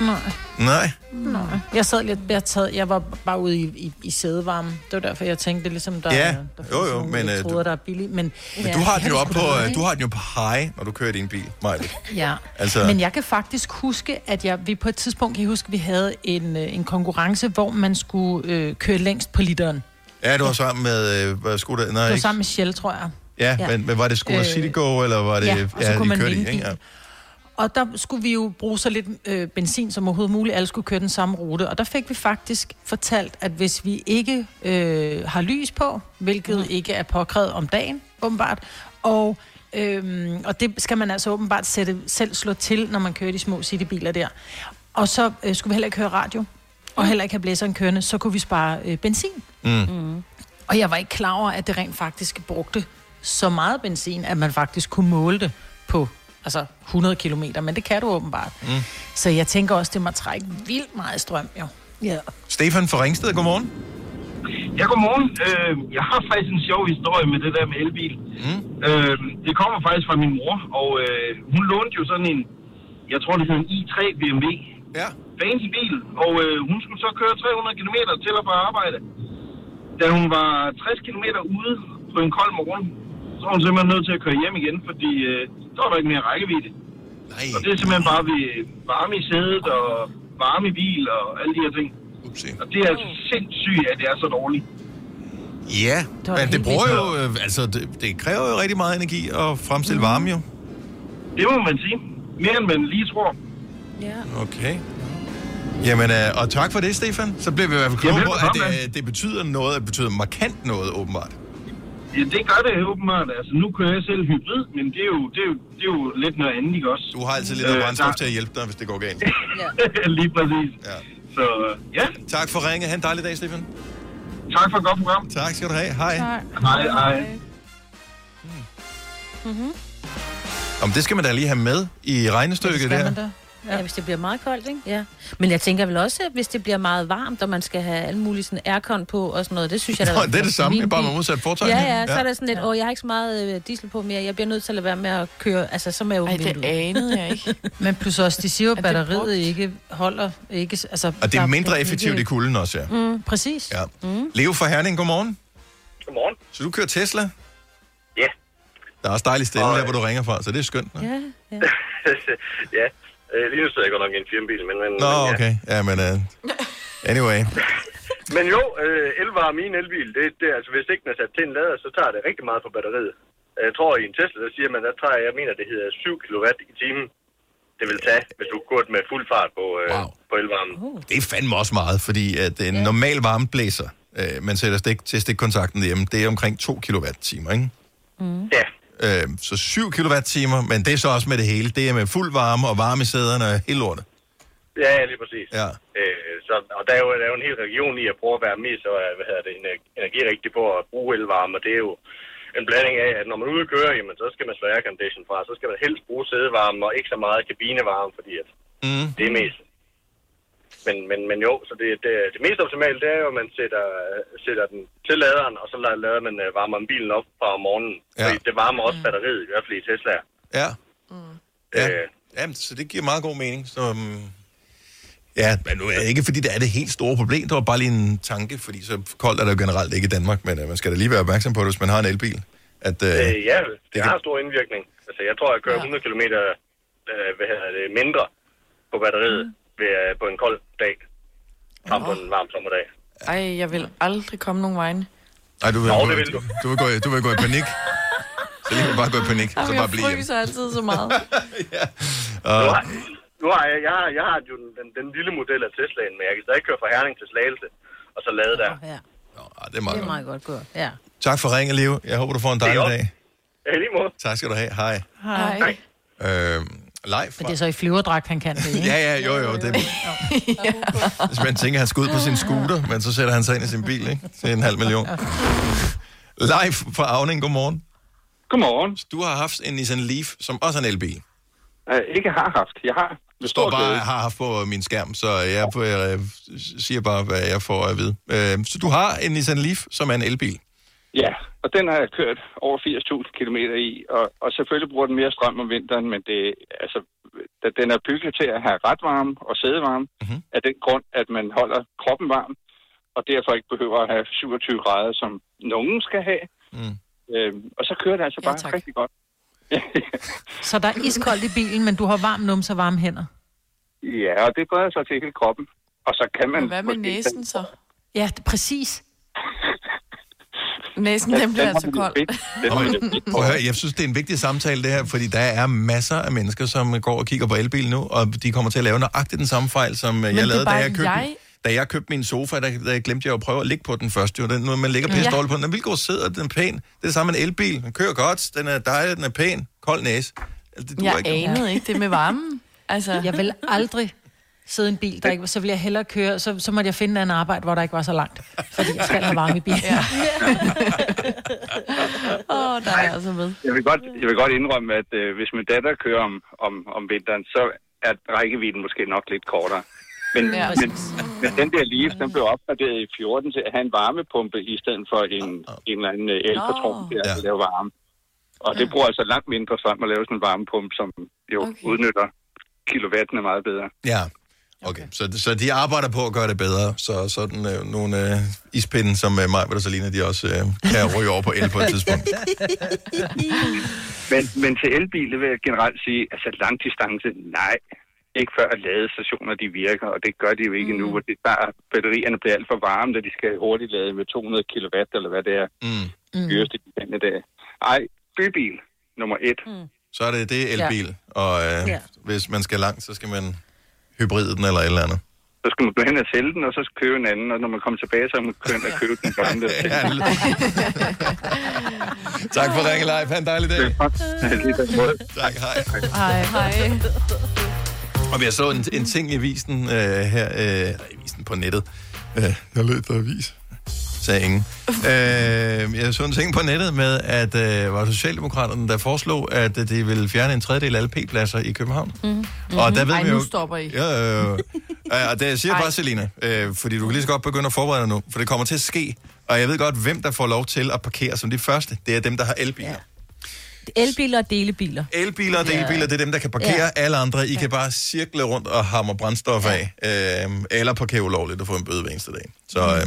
nej, Nej. nej. Jeg sad lidt... Jeg, taget, jeg var bare ude i, i, i sædevarme. Det var derfor, jeg tænkte, ligesom der, Ja, der jo, jo, men, øh, elektroder, du- der er billige. Men, Men du har, den jo op på, øh, du har den jo på high, når du kører i din bil, Maja. Ja, Altså- men jeg kan faktisk huske, at jeg, vi på et tidspunkt kan jeg huske, at vi havde en, øh, en konkurrence, hvor man skulle øh, køre længst på literen. Ja, du var sammen med, øh, hvad skulle det? Nej, Det var ikke? sammen med Shell, tror jeg. Ja, Ja. Men, men var det Skoda Øh, City Go, eller var det... ja, og så kunne I man kørte i, ikke? i. Og der skulle vi jo bruge så lidt øh, benzin som overhovedet muligt. Alle skulle køre den samme rute. Og der fik vi faktisk fortalt, at hvis vi ikke øh, har lys på, hvilket mm. ikke er påkrævet om dagen, åbenbart, og Øhm, og det skal man altså åbenbart sætte, selv slå til, når man kører de små citybiler der. Og så øh, skulle vi heller ikke høre radio, og heller ikke have blæseren kørende, så kunne vi spare øh, benzin. Mm. Mm. Og jeg var ikke klar over, at det rent faktisk brugte så meget benzin, at man faktisk kunne måle det på altså 100 km, men det kan du åbenbart. Mm. Så jeg tænker også, det må trække vildt meget strøm, jo. Ja. Stefan fra Ringsted, godmorgen. Ja, godmorgen. Øh, jeg har faktisk en sjov historie med det der med elbil. Mm. Øh, det kommer faktisk fra min mor, og øh, hun lånte jo sådan en, jeg tror det hedder en i3 BMW. Ja. Fancy bil, og øh, hun skulle så køre 300 km til og fra arbejde. Da hun var 60 km ude på en kold morgen, så var hun simpelthen nødt til at køre hjem igen, fordi øh, der var der ikke mere rækkevidde. Nej. Og det er simpelthen bare ved varme i sædet og varme i bil og alle de her ting. Upsi. Og det er altså sindssygt, at det er så dårligt. Ja, Det men det bruger jo, øh, altså det, det kræver jo rigtig meget energi at fremstille Mm. varme jo. Det må man sige. Mere end man lige tror. Ja. Okay. Jamen, øh, og tak for det, Stefan. Så bliver vi i hvert fald Ja, kloge på, at det, det betyder noget, at det betyder markant noget, åbenbart. Ja, det gør det åbenbart. Altså, nu kører jeg selv hybrid, men det er jo, det er jo, det er jo lidt noget andet, ikke også? Du har altid lidt af Øh, brændstof der- til at hjælpe dig, hvis det går galt. Lige præcis. Ja. Så ja, Tak for ringe. Ha' en dejlig dag, Stefan. tak for et godt program. Tak skal du have. Hej. Hej, hej. Mm-hmm. Om det skal man da lige have med i regnestykket der. da. Ja. ja, hvis det bliver meget koldt, ikke? Ja. Men jeg tænker vel også, at hvis det bliver meget varmt, og man skal have alle mulige sådan aircon på og sådan noget, det synes jeg da... Nå, det er det samme, Min bare med modsat fortegn. Ja, ja, så Ja. er der sådan lidt, åh, jeg har ikke så meget øh, diesel på mere, jeg bliver nødt til at lade være med at køre, altså så må jeg åbne Ej, det anede jeg ikke. Men plus også, de siger jo, at det batteriet ikke holder... Ikke, altså, Og det er mindre ikke- effektivt i kulden også, ja. Mm, præcis. ja. Mm. Leo fra Herning, godmorgen. Godmorgen. Så du kører Tesla? Ja. Der er også dejligt stille der, hvor du ringer fra, så det er skønt. Ja. Ja, ja. Ja. Øh, lige nu sidder jeg godt nok i en firmabil, men... men Nå, men, ja. okay. Ja, men uh, anyway. Men jo, øh, elvarme i en elbil, det, det, altså hvis ikke den er sat til en lader, så tager det rigtig meget på batteriet. Jeg tror, i en Tesla, der siger man, der tager, jeg mener, det hedder 7 kW i timen. Det vil tage, hvis du går med fuld fart på, øh, wow. på elvarmen. Det er fandme også meget, fordi at en normal varmeblæser, øh, man sætter stik, til stikkontakten derhjemme, det er omkring 2 kWh, ikke? Mm. Ja. Øh, så 7 kWh, men det er så også med det hele. Det er med fuld varme og varme i sæderne og hele lortet. Ja, lige præcis. Ja. Øh, så, og der er, jo, der er jo en hel region i at prøve at være mest så, øh, hvad hedder det, ener- energirigtig på at bruge elvarme, og det er jo en blanding af, at når man er ude at køre, jamen, så skal man slå aircondition fra, så skal man helst bruge sædevarme og ikke så meget kabinevarme, fordi at mm. det er mest. Men, men, men jo, så det, det, det mest optimale, det er jo, at man sætter, sætter den til laderen, og så lader, lader man uh, varmer bilen op fra om morgenen. Ja. Fordi det varmer også batteriet, i hvert fald i Tesla. Ja. Ja. Øh, Jamen, så det giver meget god mening. Så, um, ja, men nu er det ikke, fordi det er det helt store problem. Det var bare lige en tanke, fordi så koldt er det jo generelt ikke i Danmark, men uh, man skal da lige være opmærksom på det, hvis man har en elbil. At, uh, øh, ja, det, kan- har stor indvirkning. Altså, jeg tror, jeg kører 100 km øh, hvad hedder det, mindre på batteriet ved, øh, på en kold dag, frem på en varm sommerdag. Ej, jeg vil aldrig komme nogen vegne. Ej, du vil, Nå, du, det vil du. du, vil gå, i- du vil gå i panik. Så lige bare gå i panik, og så Jamen, bare jeg blive hjemme. fryser altid så meget. Nu Og, har, nu har jeg, jeg, har, jeg har jo den, den, den lille model af Teslaen, men jeg kan stadig køre fra Herning til Slagelse, og så lade der. Ja. ah, det er meget Det er godt. meget godt gået. Ja. Tak for ringen, Leo. Jeg håber, du får en dejlig dag. Ja, lige måde. Tak skal du have. Hej. Hej. Øh, live Men det er så i flyverdragt, han kan det, ikke? Ja, ja, jo, jo. Det, hvis man tænker, at han skal ud på sin scooter, men så sætter han sig ind i sin bil, ikke? Til en halv million. Live fra Avning, godmorgen. Godmorgen. Du har haft en Nissan Leaf, som også er en elbil. Uh, ikke har haft. Jeg har. Det står bare, jeg har haft på min skærm, så jeg øh, siger bare, hvad jeg får at vide. Øh, så du har en Nissan Leaf, som er en elbil. Ja, og den har jeg kørt over 80.000 km i, og, og selvfølgelig bruger den mere strøm om vinteren, men det, altså, da den er bygget til at have ret varme og sædevarme, mm-hmm. af den grund, at man holder kroppen varm, og derfor ikke behøver at have 27 grader, som nogen skal have. Mm. Øhm, og så kører det altså bare tak. rigtig godt. Så der er iskoldt i bilen, men du har varm numse og varme hænder. Ja, og det breder sig til hele kroppen. Og så kan man... Men hvad med næsen så? Ja, det, præcis. Næsen, den bliver altså kold. Prøv at høre, jeg synes, det er en vigtig samtale, det her, fordi der er masser af mennesker, som går og kigger på elbil nu, og de kommer til at lave nøjagtigt den samme fejl, som Men jeg lavede, da jeg købte jeg, Da jeg købte min sofa, der, der glemte jeg at prøve at ligge på den første. Jo. Den, når man ligger pisse Ja. dårligt på den. Den vil gå sidder, den er pæn. Det er det samme med en elbil. Den kører godt, den er dejlig, den er pæn. Kold næse. Altså, det Jeg ikke. anede ikke det med varmen. Altså, Jeg vil aldrig sidde i en bil, der ikke, så vil jeg hellere køre, så, så måtte jeg finde en arbejde, hvor der ikke var så langt. Fordi jeg skal have varme i bilen. Ja. Åh, oh, der er jeg altså med. Jeg vil godt, jeg vil godt indrømme, at øh, hvis min datter kører om, om, om vinteren, så er rækkevidden måske nok lidt kortere. Men, Ja. men, men den der Leaf, den blev opgraderet i 14 til at have en varmepumpe i stedet for en, en eller anden øh, elpatron Nå. til at Ja. lave varme. Og det bruger altså langt mindre strøm at lave sådan en varmepumpe, som jo Okay. udnytter kilowatten er meget bedre. Ja, okay. Så, så de arbejder på at gøre det bedre, så sådan øh, nogle øh, ispinde som øh, mig, og Salina, de også øh, kan ryge over på el på et tidspunkt. Men, men til elbil, det vil jeg generelt sige, altså langdistance, nej. Ikke før at ladestationer de virker, og det gør de jo ikke mm. nu. Og det der batterierne bliver alt for varme, da de skal hurtigt lade med 200 kW, eller hvad det er. Mm. Mm. Dyreste i denne dag. Ej, bybil nummer et. Mm. Så er det det elbil, og øh, Ja. hvis man skal langt, så skal man hybride den eller et eller andet. Så skal man gå hen og sælge den, og så købe en anden, og når man kommer tilbage, så må man købe, og købe den gamle. Tak for ringen, Leif. Ha' en dejlig dag. Tak, hej. Hej. Hej. Og jeg så en, en ting i avisen øh, her, øh, i avisen på nettet. Øh, jeg læste avis, sagde ingen. Øh, jeg så en ting på nettet med, at øh, var Socialdemokraterne, der foreslog, at øh, de ville fjerne en tredjedel af alle P-pladser i København. Mm. Og der ved Ej, vi nu jo... stopper I. Ja, øh, øh, og det siger jeg bare, Selina, øh, fordi du kan lige så godt begynde at forberede dig nu, for det kommer til at ske. Og jeg ved godt, hvem der får lov til at parkere som de første. Det er dem, der har elbiler. Ja. Elbiler og delebiler. Elbiler og delbiler, det er dem, der kan parkere. Ja. Ja. Alle andre, I kan bare cirkle rundt og hamre brændstof af. Øh, eller parkere ulovligt og få en bøde hver eneste dag. Så øh,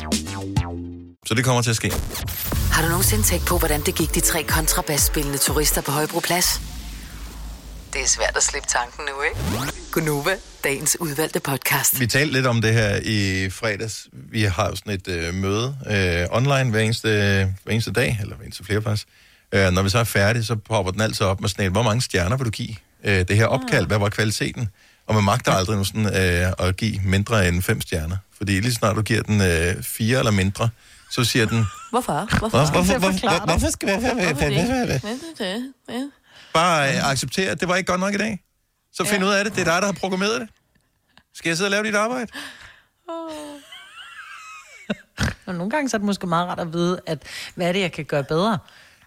Så det kommer til at ske. Har du nogensinde tænkt på, hvordan det gik de tre kontrabasspillende turister på Højbroplads? Det er svært at slippe tanken nu, ikke? Gunova, dagens udvalgte podcast. Vi talte lidt om det her i fredags. Vi har jo sådan et øh, møde øh, online hver eneste, hver eneste dag, eller hver eneste flere faktisk. Øh, når vi så er færdige, så popper den altid op med sådan et, hvor mange stjerner vil du give øh, det her opkald? Hvad var kvaliteten? Og man magter aldrig nu sådan, øh, at give mindre end fem stjerner. Fordi lige snart du giver den øh, fire eller mindre, så siger den, Hvorfor? Hvorfor? Hvorfor- hvorfor- hvorfor- hvorfor skal Hvorfor det? Ja. Ja. bare øh, acceptere, at det var ikke godt nok i dag. Så find Ja. ud af det. Det er dig, der har programmeret det. Skal jeg sidde og lave dit arbejde? Og nogle gange så er det måske meget rart at vide, at hvad er det, jeg kan gøre bedre?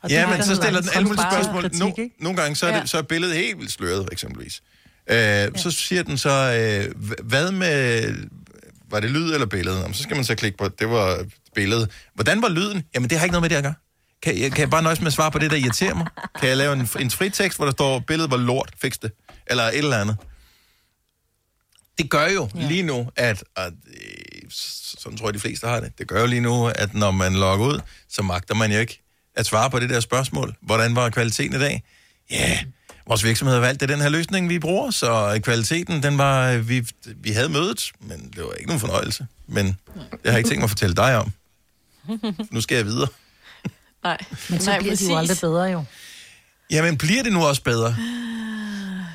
Og Ja, men så stiller den alle mulige spørgsmål. kritik, No, nogle gange så er, Ja. det, så er billedet helt vildt sløret, eksempelvis. Øh, ja. Så siger den så, øh, hvad med, var det lyd eller billede? Jamen, så skal man så klikke på, det var billedet. Hvordan var lyden? Jamen, det har ikke noget med det at gøre. Kan jeg, kan jeg bare nøjes med at svare på det, der irriterer mig? Kan jeg lave en, en fritekst, hvor der står, billedet var lort, fix det? Eller et eller andet. Det gør jo ja. lige nu, at, at øh, sådan tror jeg, de fleste har det, det gør jo lige nu, at når man logger ud, så magter man jo ikke at svare på det der spørgsmål. Hvordan var kvaliteten i dag? Ja, yeah. Vores virksomhed har valgt, det er den her løsning, vi bruger, så kvaliteten, den var, vi, vi havde mødet, men det var ikke nogen fornøjelse. Men det har jeg ikke tænkt mig at fortælle dig om. Nu skal jeg videre. Nej. Men så Nej, bliver de præcis. jo aldrig bedre, jo. Jamen, bliver det nu også bedre?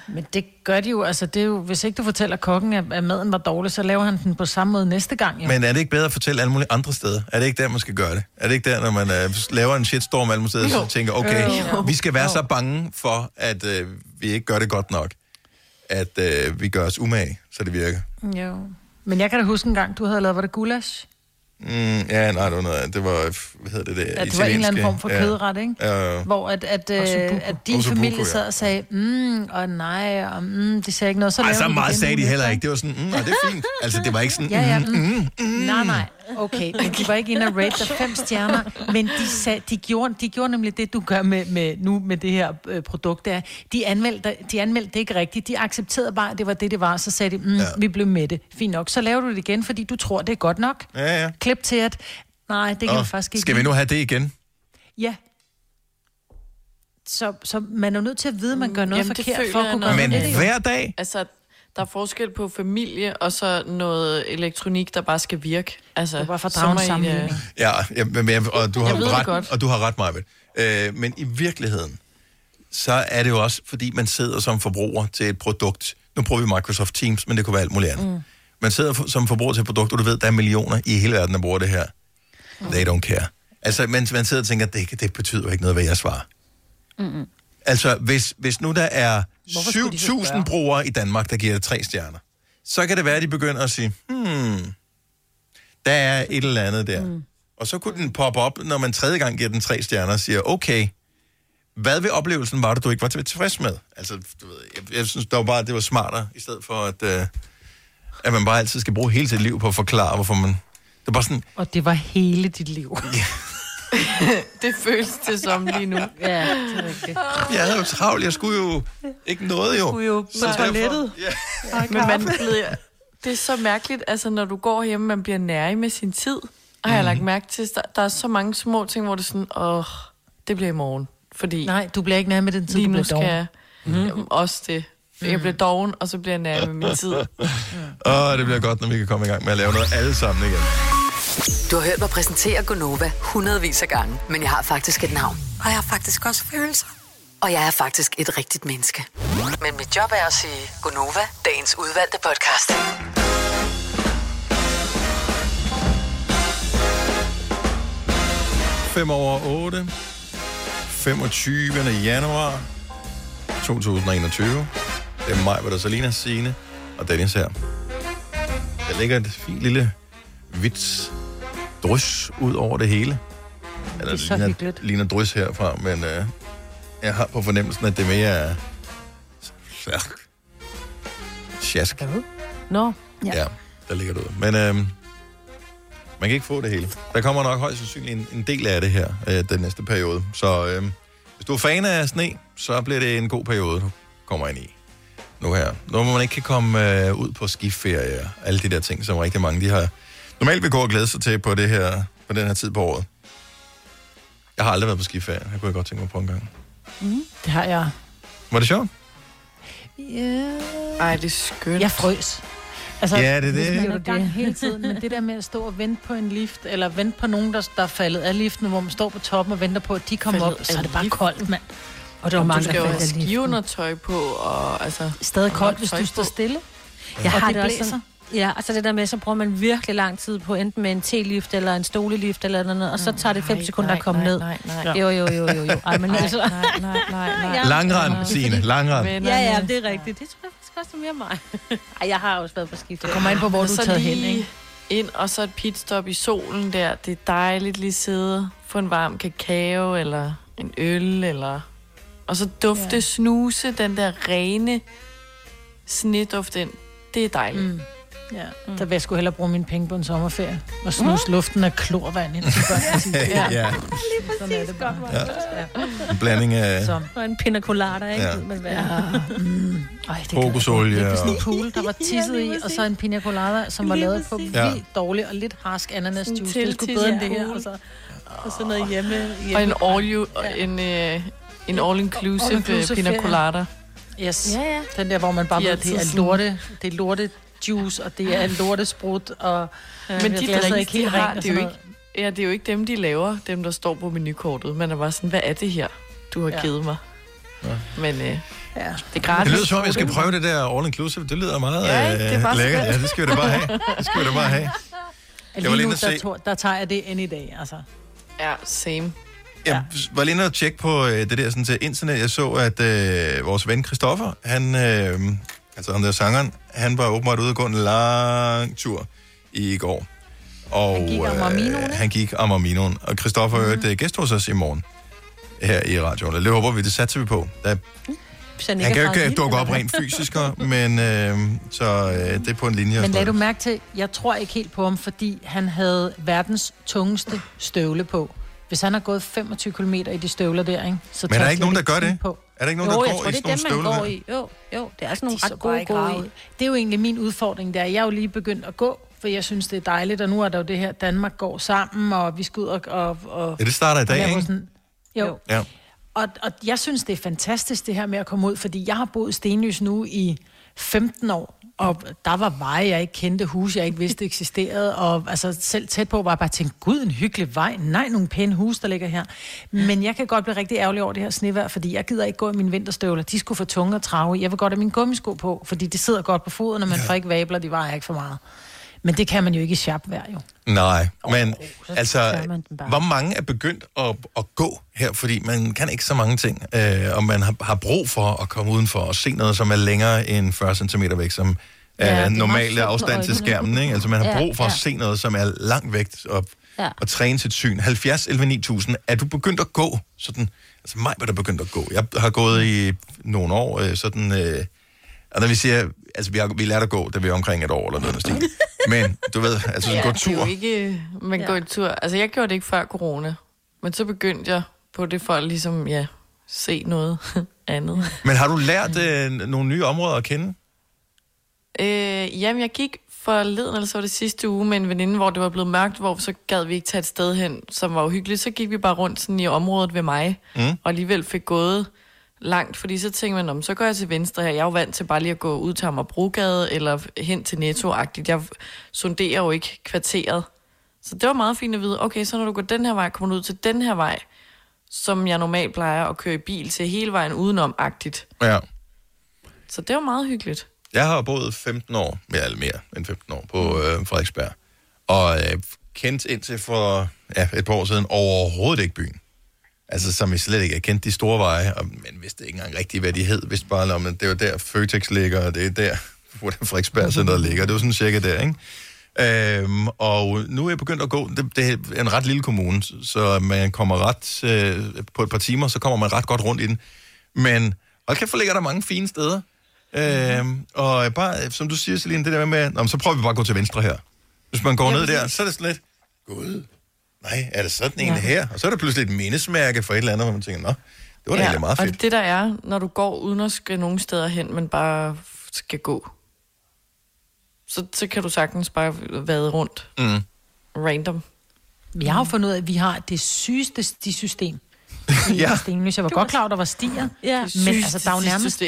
Men det gør de jo, altså det er jo, hvis ikke du fortæller kokken, at, at maden var dårlig, så laver han den på samme måde næste gang. Jo. Men er det ikke bedre at fortælle alle mulige andre steder? Er det ikke der, man skal gøre det? Er det ikke der, når man uh, laver en shitstorm alle mulige steder, så tænker, okay, Jo, vi skal være Jo. så bange for, at uh, vi ikke gør det godt nok, at uh, vi gør os umage, så det virker. Jo. Men jeg kan da huske en gang, du havde lavet, var det gulasch? Mm, ja, nej, det var noget, det var, hvad hedder det, det Ja, det var en eller anden form for Ja. kødret, ikke? Ja, Hvor at, at, øh, at din Ossobuco, familie sad og sagde, mm, og nej, og mm, de sagde ikke noget. Så Ej, så meget sagde de heller ikke. Det var sådan, mm, nej, det er fint. Altså, det var ikke sådan, Ja, ja, mm, mm. mm, Nej, nej, okay. Men de var ikke inde og rate der fem stjerner, men de, sag, de, gjorde, de gjorde nemlig det, du gør med, med nu med det her øh, produkt, der. De anmeldte, de anmeldte det ikke rigtigt. De accepterede bare, at det var det, det var. Så sagde de, mm, ja. vi blev med det. Fint nok. Så laver du det igen, fordi du tror, det er godt nok. Ja, ja. Klip til, at nej, det kan Nå, vi faktisk ikke Skal vi nu have det igen? Ja. Så, så man er nødt til at vide, at man gør noget Jamen, forkert for at kunne gøre Men det. hver dag? Altså, der er forskel på familie og så noget elektronik, der bare skal virke. Altså, Det var bare for drage øh, sammenligning. Ja, ja men, jeg- og, du har Jeg ret, godt. og du har ret, Marvind. Øh, men i virkeligheden, så er det jo også, fordi man sidder som forbruger til et produkt. Nu bruger vi Microsoft Teams, men det kunne være alt muligt andet. Mm. Man sidder for- som forbruger til et produkt, og du ved, der er millioner i hele verden, der bruger det her. They don't care. Altså, man, man sidder og tænker, det, det betyder jo ikke noget, hvad jeg svarer. Mm-mm. Altså, hvis, hvis nu der er Hvorfor skulle de så 7.000 spørge? brugere i Danmark, der giver det tre stjerner, så kan det være, at de begynder at sige, hmm, der er et eller andet der. Mm. Og så kunne den poppe op, når man tredje gang giver den tre stjerner, og siger, okay, hvad ved oplevelsen var det, du ikke var til- tilfreds med? Altså, du ved, jeg, jeg synes, det var bare, det var smartere, i stedet for, at, øh, at man bare altid skal bruge hele sit liv på at forklare, hvorfor man... Det er bare sådan, Og det var hele dit liv. det føles det som lige nu. Ja, det er rigtigt. jeg havde jo travlt, jeg skulle jo ikke noget jo. skulle jo på toilettet. Ja. Men man bliver, det er så mærkeligt, altså når du går hjemme, man bliver nærig med sin tid. Og har jeg lagt mærke til, der, der er så mange små ting, hvor det er sådan, åh, det bliver i morgen. Fordi Nej, du bliver ikke nær med den tid, lige du nu bliver skal doven. jeg, jamen, også det. Jeg bliver doven, og så bliver jeg nærig med min tid. Åh, det bliver godt, når vi kan komme i gang med at lave noget alle sammen igen. Du har hørt mig præsentere Gonova hundredvis af gange, men jeg har faktisk et navn. Og jeg har faktisk også følelser. Og jeg er faktisk et rigtigt menneske. Men mit job er at sige Gonova, dagens udvalgte podcast. Fem over 8. 25. januar 2021. Det er mig, hvor der er Salina, Signe og Dennis her. Der ligger et fint lille hvidt drys ud over det hele. Eller Det er så ligner, hyggeligt. ligner drys herfra, men øh, jeg har på fornemmelsen, at det mere er... Sjask. Nå, Ja. ja, der ligger det ud. Men øh, man kan ikke få det hele. Der kommer nok højst sandsynligt en, en del af det her, øh, den næste periode. Så øh, hvis du er fan af sne, så bliver det en god periode, du kommer ind i nu her. Nu hvor man ikke kan komme øh, ud på skiferie og alle de der ting, som rigtig mange de har normalt vil gå og glæde sig til på, det her, på den her tid på året. Jeg har aldrig været på skiferie. Jeg kunne godt tænke mig på en gang. Mm. Det har jeg. Var det sjovt? Ja. Ej, det er skønt. Jeg frøs. Altså, Ja, det er det. Man er gang hele tiden, men det der med at stå og vente på en lift, eller vente på nogen, der, der er faldet af liften, hvor man står på toppen og venter på, at de kommer Faldet op, så er det bare lift? koldt, mand. Og der var mange, du skal der jo have skiundertøj på, og altså... Stadig koldt, hvis du står stille. Jeg Og har det det også blæser. sådan, ja, altså det der med, så bruger man virkelig lang tid på enten med en T-lift eller en stolelift eller noget, og så tager det 5 Nej, sekunder at nej, komme nej, ned. nej, nej. Jo, jo, jo, jo, jo. Ej, men Nej, altså, nej, nej, nej, nej. Ja. Langrand, Signe, langrand. Ja, ja, det er rigtigt. Det tror jeg faktisk også er mere mig. Ej, jeg har også været på skift. Det kommer ind på, hvor du er taget hen, ikke? ind, og så et pitstop i solen der. Det er dejligt lige sidde, få en varm kakao, eller en øl, eller... Og så dufte, Ja. ja. snuse, den der rene sneduft ind. Det er dejligt. Mm. Ja, mm. der vil jeg sgu hellere bruge mine penge på en sommerferie. Og snuse mm. luften af klorvand ind til børnene. Ja. ja. Sådan er det bare. Ja. Ja. En blanding af Så. Og en pina colada, ikke? Ja. Ja. Men hvad? Ja. Mm. Ej, det Kokosolie godt. Det er sådan en pool, der var tisset i, og så en pina colada, som var Lige lavet på præcis. Ja. vildt dårlig og lidt harsk ananasjuice. Sådan Det skulle bedre end det her. pool. Og så, Og så noget hjemme. hjemme. Og en all, you, en, øh, en all-inclusive, All-inclusive all pina colada. yes. Ja, ja. Den der, hvor man bare er ved, det er lorte, det er lorte juice, og det er lorte sprut, og Men jeg de drinks, de helt har, det er jo ikke, ja, det er jo ikke dem, de laver, dem, der står på menukortet. Man er bare sådan, hvad er det her, du har Ja. ja. givet mig? Men øh, ja. det er Det gratis. lyder som om, jeg skal prøve det der all inclusive. Det lyder meget Ja, ikke? Det er bare øh, lækkert. Ja, det skal vi da bare have. Det skal vi da bare have. Jeg var Lige lige nu, at der, se- tog, der tager jeg det any day, altså. Ja, same. Jeg var lige og tjekke på øh, det der sådan, til internet. Jeg så, at øh, vores ven Christoffer, han, øh, altså ham der sangeren, han var åbenbart ude og gå en lang tur i går. Og, Han gik Amarminoen, øh, han gik Amarminoen. Og Christoffer mm. er et gæst hos os i morgen her i radioen. Det håber vi, det satser vi på. Der, han han kan jo er ikke dukke op rent fysisk, men øh, så øh, det er på en linje. Men lad du mærke til, jeg tror ikke helt på ham, fordi han havde verdens tungeste støvle på. Hvis han har gået 25 km i de støvler der, ikke? Så Men er der jeg ikke nogen, der gør det? På. Er der ikke nogen, Jo, der går tror, i det er sådan dem, nogle man støvler går i. Jo, jo, det er sådan nogle ret gode, gode ud. Det er jo egentlig min udfordring der. Jeg er jo lige begyndt at gå, for jeg synes, det er dejligt, og nu er der jo det her, Danmark går sammen, og vi skal ud og... og, og Ja, det starter i dag, ikke? Sådan, jo. Ja. Og, og jeg synes, det er fantastisk, det her med at komme ud, fordi jeg har boet i Stenløs nu i 15 år, og der var veje, jeg ikke kendte, huse, jeg ikke vidste eksisterede, og altså, selv tæt på var jeg bare tænkt, gud, en hyggelig vej, nej, nogle pæne huse, der ligger her. Men jeg kan godt blive rigtig ærgerlig over det her snevejr, fordi jeg gider ikke gå i mine vinterstøvler. De skulle få tunge og trave. Jeg vil godt have mine gummisko på, fordi det sidder godt på foden, og man ja. får ikke vabler, de vejer ikke for meget. Men det kan man jo ikke i sharpvejr, jo. Nej, men så altså, hvor mange er begyndt at, at gå her? Fordi man kan ikke så mange ting, øh, og man har, har brug for at komme udenfor og se noget, som er længere end 40 cm væk, som Ja, er normale afstand til skærmen. Ikke? Altså man har Ja, brug for at ja. se noget, som er langt væk og, Ja. og træne sit syn. 70 11 9000, er du begyndt at gå? Sådan, altså mig var der begyndt at gå. Jeg har gået i nogle år, øh, sådan... Øh, og når vi siger, altså vi, har, vi lærte at gå, da vi var omkring et år eller noget, stil. Men du ved, altså ja, gå det er jo tur. ikke, man ja. går i tur. Altså, jeg gjorde det ikke før corona. Men så begyndte jeg på det for at ligesom, ja, se noget andet. Men har du lært øh, nogle nye områder at kende? Øh, jamen, jeg gik forleden, eller så var det sidste uge, med en veninde, hvor det var blevet mørkt, hvor så gad vi ikke tage et sted hen, som var uhyggeligt. Så gik vi bare rundt sådan i området ved mig, Mm. og alligevel fik gået langt, fordi så tænker man, om så går jeg til venstre her. Jeg er jo vant til bare lige at gå ud til Amagerbrogade, eller hen til Netto-agtigt. Jeg sonderer jo ikke kvarteret. Så det var meget fint at vide, okay, så når du går den her vej, kommer du ud til den her vej, som jeg normalt plejer at køre i bil til hele vejen udenom-agtigt. Ja. Så det var meget hyggeligt. Jeg har boet 15 år, ja, eller mere end 15 år, på øh, Frederiksberg. Og øh, kendt indtil for ja, et par år siden overhovedet ikke byen. Altså, som jeg slet ikke kendte de store veje, og, men vidste ikke engang rigtigt, hvad de hed. Vidste bare, om det var der Føtex ligger, og det er der, hvor det Frederiksberg Center ligger. Det var sådan cirka der, ikke? Øhm, og nu er jeg begyndt at gå, det, det er en ret lille kommune, så man kommer ret, øh, på et par timer, så kommer man ret godt rundt i den. Men, og kæft, for ligger der mange fine steder. Øhm, og bare, som du siger, Celine, det der med, men så prøver vi bare at gå til venstre her. Hvis man går Ja, ned der, så er det sådan lidt, gud, nej, er det sådan en Ja. her? Og så er der pludselig et mindesmærke for et eller andet, hvor man tænker, nå, det var da egentlig meget og fedt. det det der er, når du går uden at skal nogen steder hen, men bare skal gå, så, så kan du sagtens bare vade rundt. Mm. Random. Jeg har jo fundet ud af, at vi har det sygeste stisystem. Ja. ja. Stenløs. Jeg var godt klar over, at der var stier. Ja. Men sygeste altså, der er jo nærmest...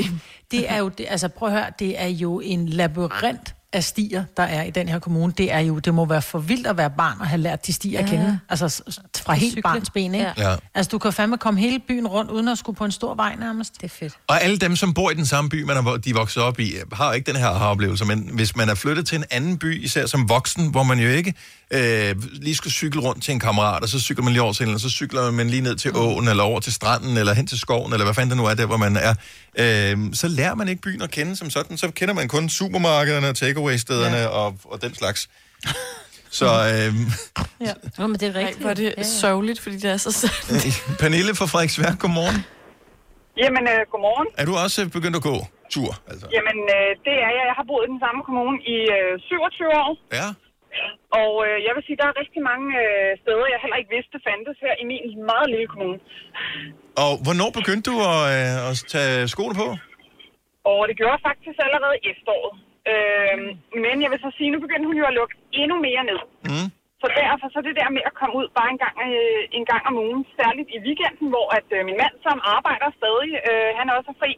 Det er jo, det, altså prøv at høre, det er jo en labyrint af stier, der er i den her kommune. Det er jo, det må være for vildt at være barn og have lært de stier ja. at Ja. kende. Altså fra helt Cykle. barns ben, ikke? Ja. Altså du kan fandme komme hele byen rundt, uden at skulle på en stor vej nærmest. Det er fedt. Og alle dem, som bor i den samme by, man er, de er vokset op i, har jo ikke den her aha-oplevelse. Men hvis man er flyttet til en anden by, især som voksen, hvor man jo ikke øh, lige skulle cykle rundt til en kammerat, og så cykler man lige over til en, og så cykler man lige ned til åen, eller over til stranden, eller hen til skoven, eller hvad fanden det nu er, der hvor man er. Øh, så lærer man ikke byen at kende som sådan. Så kender man kun supermarkederne og takeaway-stederne ja. og, og den slags. Så øh, Ja. Nå, men det er rigtigt. Ej, er det Ja, ja. sørgeligt, fordi det er så sandt. Pernille fra Frederiksværk, godmorgen. Jamen, øh, godmorgen. Er du også begyndt at gå tur? Altså? Jamen, øh, det er jeg. Jeg har boet i den samme kommune i øh, 27 år. Ja. Og øh, jeg vil sige, der er rigtig mange øh, steder, jeg heller ikke vidste fandtes her i min meget lille kommune. Og hvornår begyndte du at, øh, at tage skoene på? Og det gjorde jeg faktisk allerede i efteråret. Øh, men jeg vil så sige, nu begyndte hun jo at lukke endnu mere ned. Mm. Så derfor så det der med at komme ud bare en gang, øh, en gang om ugen, særligt i weekenden, hvor at øh, min mand, som arbejder stadig, øh, han er også fri,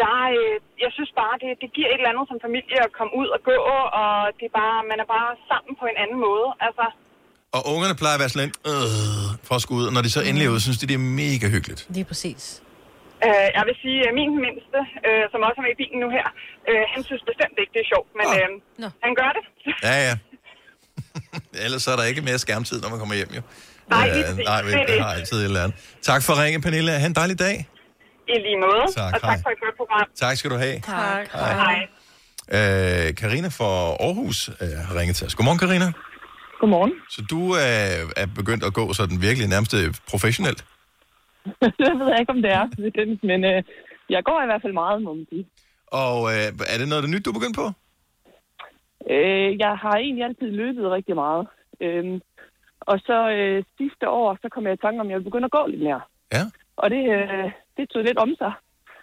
der, øh, jeg synes bare, det, det giver et eller andet som familie at komme ud og gå, og det er bare, man er bare sammen på en anden måde. Altså, Og ungerne plejer at være sådan lidt, øh, for at skulle ud. Og når de så endelig er ude, synes de, det er mega hyggeligt. Lige præcis. Øh, jeg vil sige, at min mindste, øh, som også er med i bilen nu her, øh, han synes bestemt ikke, det er sjovt, men øh, han gør det. Ja, ja. Ellers så er der ikke mere skærmtid, når man kommer hjem, jo. Nej, Øh, præcis. nej, men Det er det det. har altid et eller andet. Tak for ringen, Pernille. Ha' en dejlig dag. I lige måde, Tak, og tak hej. for et godt program. Tak skal du have. Tak. Hej. Hej. Øh, Karina fra Aarhus øh, har ringet til os. Godmorgen, Karina. Godmorgen. Så du øh, er begyndt at gå sådan virkelig nærmest øh, professionelt? det ved jeg ikke, om det er, men øh, jeg går i hvert fald meget, må man sige. Og øh, er det noget af det nyt, du er begyndt på? Øh, jeg har egentlig altid løbet rigtig meget. Øhm, og så øh, sidste år, så kom jeg i tanke om, at jeg ville begynde at gå lidt mere. Ja. Og det, øh, det tog lidt om sig.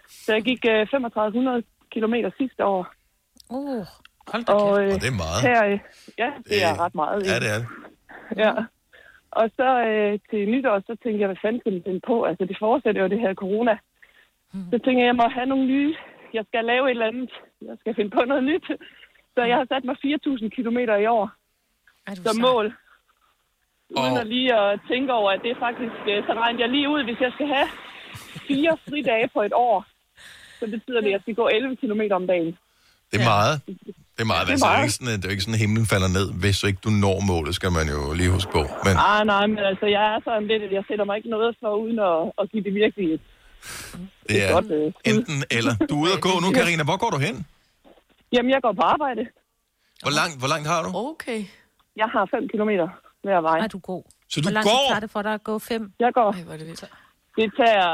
Så jeg gik øh, 3500 kilometer sidste år. Uh, hold da og, øh, Og det er meget. Her, øh, ja, det er ret meget. Ja, det er det. Ja. Og så øh, til nytår, så tænkte jeg, hvad fanden skal den på? Altså, det fortsætter jo det her corona. Så tænkte jeg, jeg må have nogle nye. Jeg skal lave et eller andet. Jeg skal finde på noget nyt. Så jeg har sat mig 4.000 kilometer i år som mål. Uden at lige at tænke over, at det er faktisk... øh, Så regnede jeg lige ud, hvis jeg skal have fire fridage på et år, så betyder det, at jeg skal gå 11 kilometer om dagen. Det er meget. Det er meget. Det er Altså, det, er meget. ikke sådan, at- det er jo ikke sådan, at himlen falder ned. Hvis ikke du når målet, skal man jo lige huske på. Men Ah, nej, men altså, jeg er sådan lidt, at jeg sætter mig ikke noget for, uden at, at give det virkelig et det er godt, øh, enten eller. Du er ude at gå nu, Karina. Hvor går du hen? Jamen, jeg går på arbejde. Hvor langt, hvor langt har du? Okay. Jeg har 5 kilometer hver vej. Er du god? Så Hvor du lang tid går? tager det for dig at gå fem? Jeg går. Ej, hvor er det vildt. Det tager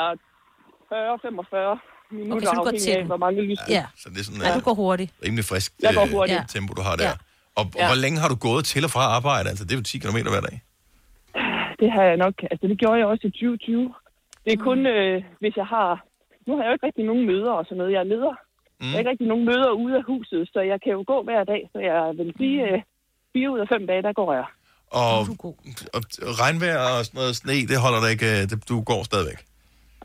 40-45 minutter, Okay, så du går afhængig til af, hvor mange lys. Ja. Så det er sådan Ja, du går hurtigt. rimelig frisk Jeg går øh, hurtigt. tempo, du har der. Ja. Og, og Ja. hvor længe har du gået til og fra arbejde? Altså, det er jo 10 km hver dag. Det har jeg nok. Altså, det gjorde jeg også i 2020. Det er kun, øh, hvis jeg har... Nu har jeg jo ikke rigtig nogen møder og sådan noget. Jeg er leder. Mm. Jeg har ikke rigtig nogen møder ude af huset, så jeg kan jo gå hver dag. Så jeg vil sige, øh, fire ud af fem dage, der går jeg. Og, og regnvejr og sådan noget sne, det holder dig ikke. øh, Det, du går stadigvæk.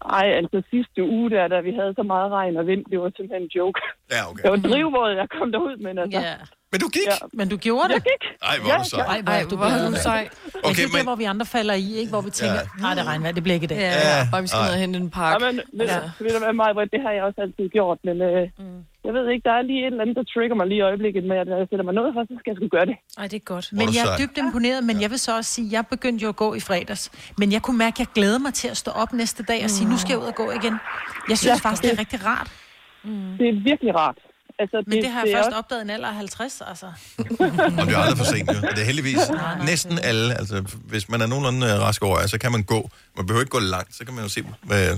Ej, altså sidste uge der, da vi havde så meget regn og vind, det var simpelthen en joke. Ja, okay. Det var drivvåd, jeg kom derud, men altså... Ja. Men du gik? Ja. Men du gjorde det? Jeg gik. Ej, hvor er du sej. Ej, hvor er du hvor er du bedre. sej. Okay, Okay, det er men- der, hvor vi andre falder i, ikke? Hvor vi tænker, nej, det regner, det bliver ikke i dag. Ja, og vi skal ned og hente en pakke. Ja, men ved, ja. ved du hvad, Maja, det har jeg også altid gjort, men øh, mm. jeg ved ikke, der er lige et eller andet, der trigger mig lige i øjeblikket når jeg sætter mig noget for, så skal jeg sgu gøre det. Ej, det er godt. Men jeg er dybt imponeret, men jeg vil så også sige, at jeg begyndte jo at gå i fredags. Men jeg kunne mærke, at jeg glæder mig til at stå op næste dag og sige, nu skal jeg ud og gå igen. Jeg synes Ja, faktisk, det er rigtig rart. Det er virkelig rart. Altså, Men det har jeg det er først også- opdaget i en alder af 50, altså. Og det er aldrig for sent, jo. Det er heldigvis næsten alle. Altså, hvis man er nogenlunde øh, rask over, så kan man gå. Man behøver ikke gå langt. Så kan man jo se,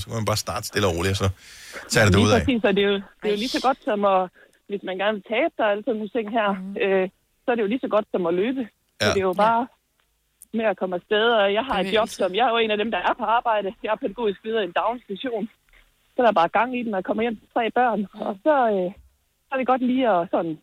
så kan man bare starte stille og roligt, og så tager det ud af. præcis, og det er, jo, det er jo lige så godt som at, hvis man gerne vil tabe sig og alle sådan nogle ting her, øh, så er det jo lige så godt som at løbe. Så Ja. det er jo bare med at komme afsted, og jeg har et job, som jeg er jo en af dem, der er på arbejde. Jeg er pædagogisk leder i en daginstitution. Så er der bare gang i den, og kommer hjem til tre børn. Og så, øh, så er det godt lige at sådan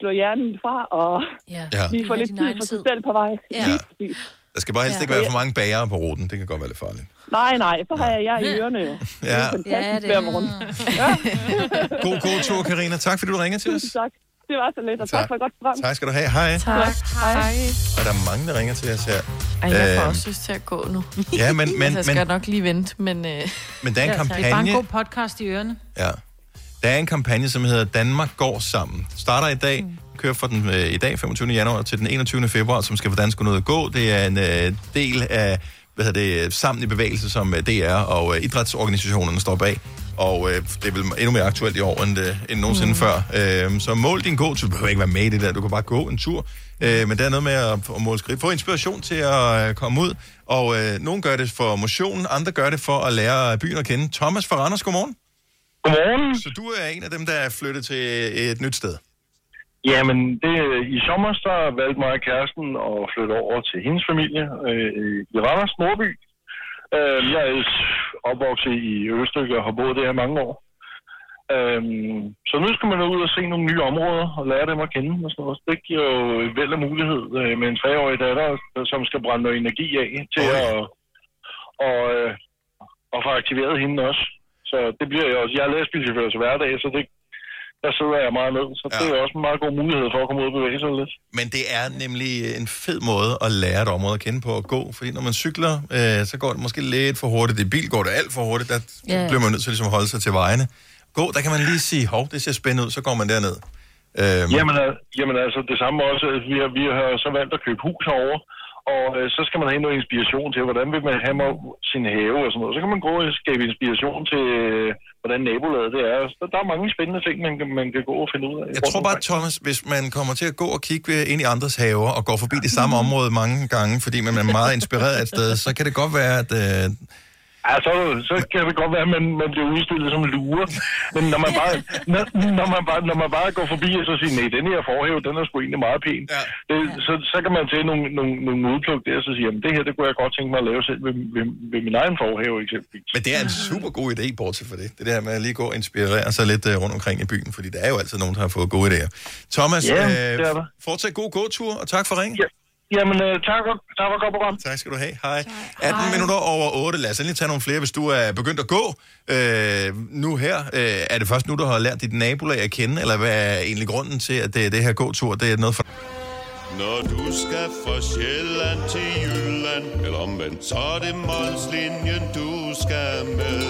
slå hjernen fra, og ja. Ja. lige få lidt tid for sig selv på vej. Ja. Lige præcis. Der skal bare helst Ja. ikke være for mange bagere på ruten. Det kan godt være lidt farligt. Nej, nej, så har jeg jer i ørerne jo. Det Ja. er fantastisk Ja, det- morgen. God, god tur, Karina. Tak, fordi du ringer til os. Tusind tak. Det var så lidt, og tak, Tak. for et godt program. Tak skal du have. Hej. Tak. Hej. Og der er mange, der ringer til os her. Ej, jeg får Øh, også lyst til at gå nu. Ja, men- men- altså, jeg skal men- nok lige vente, men... Øh... Men der er en Det er bare en kampagne... god podcast i ørerne. Ja. Der er en kampagne, som hedder Danmark går sammen. Starter i dag, kører fra den øh, i dag, 25. januar, til den 21. februar, som skal dansk ud at gå. Det er en øh, del af hvad hedder det, Sammen i Bevægelse, som øh, DR og øh, idrætsorganisationerne står bag. Og øh, det er vel endnu mere aktuelt i år, end, øh, end nogensinde mm. før. Øh, så mål din gåtur. Du behøver ikke være med i det der. Du kan bare gå en tur. Øh, men der er noget med at, at måle skridt. Få inspiration til at øh, komme ud. Og øh, nogen gør det for motion, andre gør det for at lære byen at kende. Thomas fra Randers, godmorgen. Godmorgen. Så du er en af dem, der er flyttet til et nyt sted? Jamen, det, i sommer så valgte mig og kæresten at flytte over til hendes familie øh, i Randers Nordby. Øh, jeg er opvokset i Østryg og har boet der i mange år. Øh, så nu skal man ud og se nogle nye områder og lære dem at kende. Og sådan noget. Det giver jo væld af mulighed øh, med en treårig datter, som skal brænde noget energi af til at og, øh, og få aktiveret hende også. Så det bliver jeg også. Jeg er lastbilchauffør til hverdag, så det, der sidder jeg meget ned. Så ja. det er også en meget god mulighed for at komme ud og bevæge sig lidt. Men det er nemlig en fed måde at lære et område at kende på at gå. Fordi når man cykler, øh, så går det måske lidt for hurtigt. I bil går det alt for hurtigt. Der yeah. bliver man nødt til ligesom at holde sig til vejene. Gå, der kan man lige sige, hov, det ser spændende ud, så går man derned. Øhm, Jamen, al- jamen altså, det samme også. Vi har, vi har så valgt at købe hus herovre, og øh, så skal man have noget inspiration til, hvordan vil man have sin have og sådan noget. Så kan man gå og skabe inspiration til, øh, hvordan nabolaget det er. Så der er mange spændende ting, man kan, man kan gå og finde ud af. Jeg tror bare, Thomas, hvis man kommer til at gå og kigge ind i andres haver og går forbi det samme område mange gange, fordi man er meget inspireret af et sted, så kan det godt være, at... Øh, Ja, så, så kan det godt være, at man, man bliver udstillet som lure. Men når man bare, når, når man bare, når man bare går forbi og så siger, nej, den her forhæve, den er sgu egentlig meget pæn. Ja. Det, så, så kan man tage nogle, nogle, nogle udpluk der, og så sige, jamen det her, det kunne jeg godt tænke mig at lave selv ved, ved, ved min egen forhæve eksempelvis. Men det er en super god idé, bortset for det. Det der med at lige gå og inspirere sig lidt uh, rundt omkring i byen, fordi der er jo altid nogen, der har fået gode idéer. Thomas, Ja, øh, fortsæt god gåtur, og tak for ring. Ja. Jamen, øh, tak, tak for godt program. Tak skal du have. Hej. 18 minutter over 8. Lad os endelig tage nogle flere, hvis du er begyndt at gå. Øh, nu her, øh, er det først nu, du har lært dit nabolag at kende, eller hvad er egentlig grunden til, at det, det her gåtur, det er noget for... Når du skal fra Sjælland til Jylland Eller omvendt, så er det Molslinjen, du skal med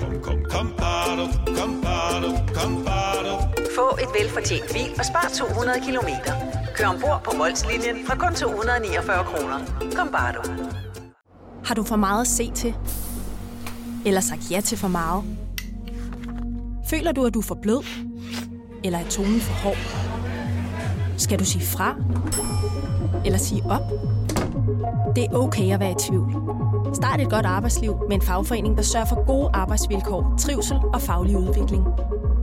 Kom, kom, kom, bado, kom, bado, kom, bado. Få et velfortjent bil og spar 200 kilometer. Kør ombord på Molslinjen fra kun 249 kroner. Kom bare du. Har du for meget at se til? Eller sagt ja til for meget? Føler du, at du er for blød? Eller er tonen for hård? Skal du sige fra? Eller sige op? Det er okay at være i tvivl. Start et godt arbejdsliv med en fagforening, der sørger for gode arbejdsvilkår, trivsel og faglig udvikling.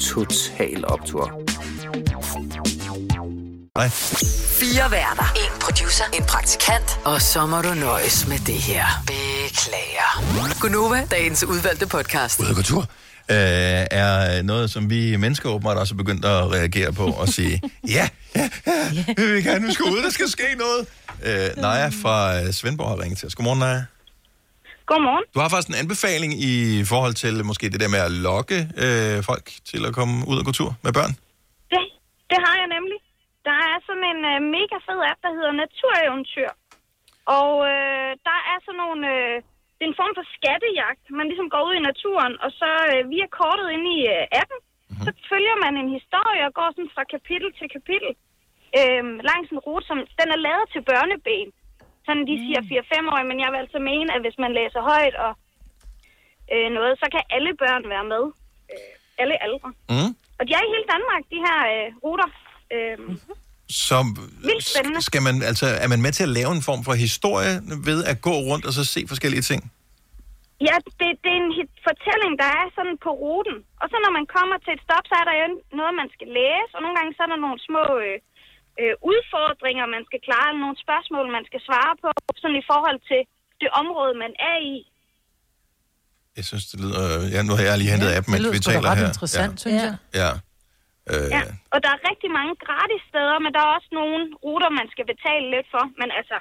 Total Optor. Nej. Fire værter. En producer. En praktikant. Og så må du nøjes med det her. Beklager. Gunova, dagens udvalgte podcast. Ud og gå tur øh, er noget, som vi mennesker åbenbart også er begyndt at reagere på og sige, ja, ja, ja, vi vil gerne, vi skal ud, der skal ske noget. Øh, Naja fra øh, Svendborg har ringet til os. Godmorgen, Naja. Godmorgen. Du har faktisk en anbefaling i forhold til måske det der med at lokke øh, folk til at komme ud og gå tur med børn. Det, det har jeg nemlig. Der er sådan en øh, mega fed app, der hedder Natureventyr. Og øh, der er sådan nogle... Øh, det er en form for skattejagt. Man ligesom går ud i naturen, og så øh, via kortet inde i øh, appen, mm-hmm. så følger man en historie og går sådan fra kapitel til kapitel øh, langs en rute, som den er lavet til børneben. Sådan de siger 4-5 år, men jeg vil altså mene, at hvis man læser højt og øh, noget, så kan alle børn være med. Øh, alle aldre. Mm. Og de er i hele Danmark, de her øh, ruter. Øh, Så spændende. skal man, altså, er man med til at lave en form for historie ved at gå rundt og så se forskellige ting? ja, det, det er en hit- fortælling, der er sådan på ruten. Og så når man kommer til et stop, så er der jo noget, man skal læse. Og nogle gange så er der nogle små øh, øh, udfordringer, man skal klare. Eller nogle spørgsmål, man skal svare på. Sådan i forhold til det område, man er i. Jeg synes, det lyder... Ja, nu har jeg lige hentet ja, appen, Det mens vi taler ret her. interessant, ja. synes jeg. Ja. Øh, Ja. Og der er rigtig mange gratis steder, men der er også nogle ruter, man skal betale lidt for. Men altså,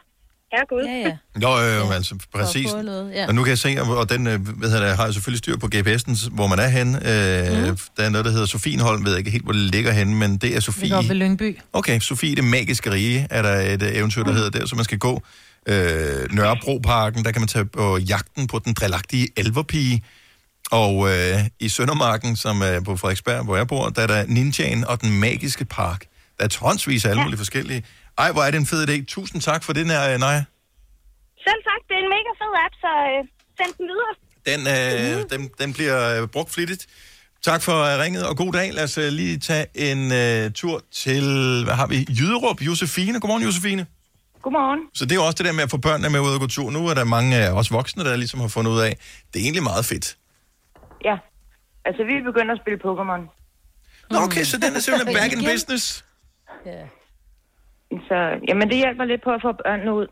herregud. Ja, ja. Nå, øh, altså, præcis. noget, ja. Og nu kan jeg se, og og den øh, hvad hedder det, har jeg selvfølgelig styr på GPS'en, hvor man er henne. Øh, mm. Der er noget, der hedder Sofienholm, ved jeg ikke helt, hvor det ligger henne, men det er Sofie. Ligger oppe ved Lyngby. Okay, Sofie det magiske rige er der et øh, eventyr, der Mm. hedder der, så man skal gå. Øh, Nørrebroparken, der kan man tage på jagten på den drillagtige elverpige. Og øh, i Søndermarken, som er på Frederiksberg, hvor jeg bor, der er der Ninjaen og den magiske park. Der er tonsvis af alle mulige forskellige. Ej, hvor er det en fed idé. Tusind tak for den her, Naja. Selv tak, det er en mega fed app, så øh, send den videre. Den, øh, den, den bliver øh, brugt flittigt. Tak for øh, ringet, og god dag. Lad os øh, lige tage en øh, tur til, hvad har vi, Jyderup, Josefine. Godmorgen, Josefine. Godmorgen. Så det er jo også det der med at få børnene med ud og gå tur. Nu er der mange af os voksne, der ligesom har fundet ud af, det er egentlig meget fedt. Ja, altså vi er begyndt at spille Pokémon. Nå, okay, så den er simpelthen back in business. Så, jamen, det hjælper lidt på at få børnene ud.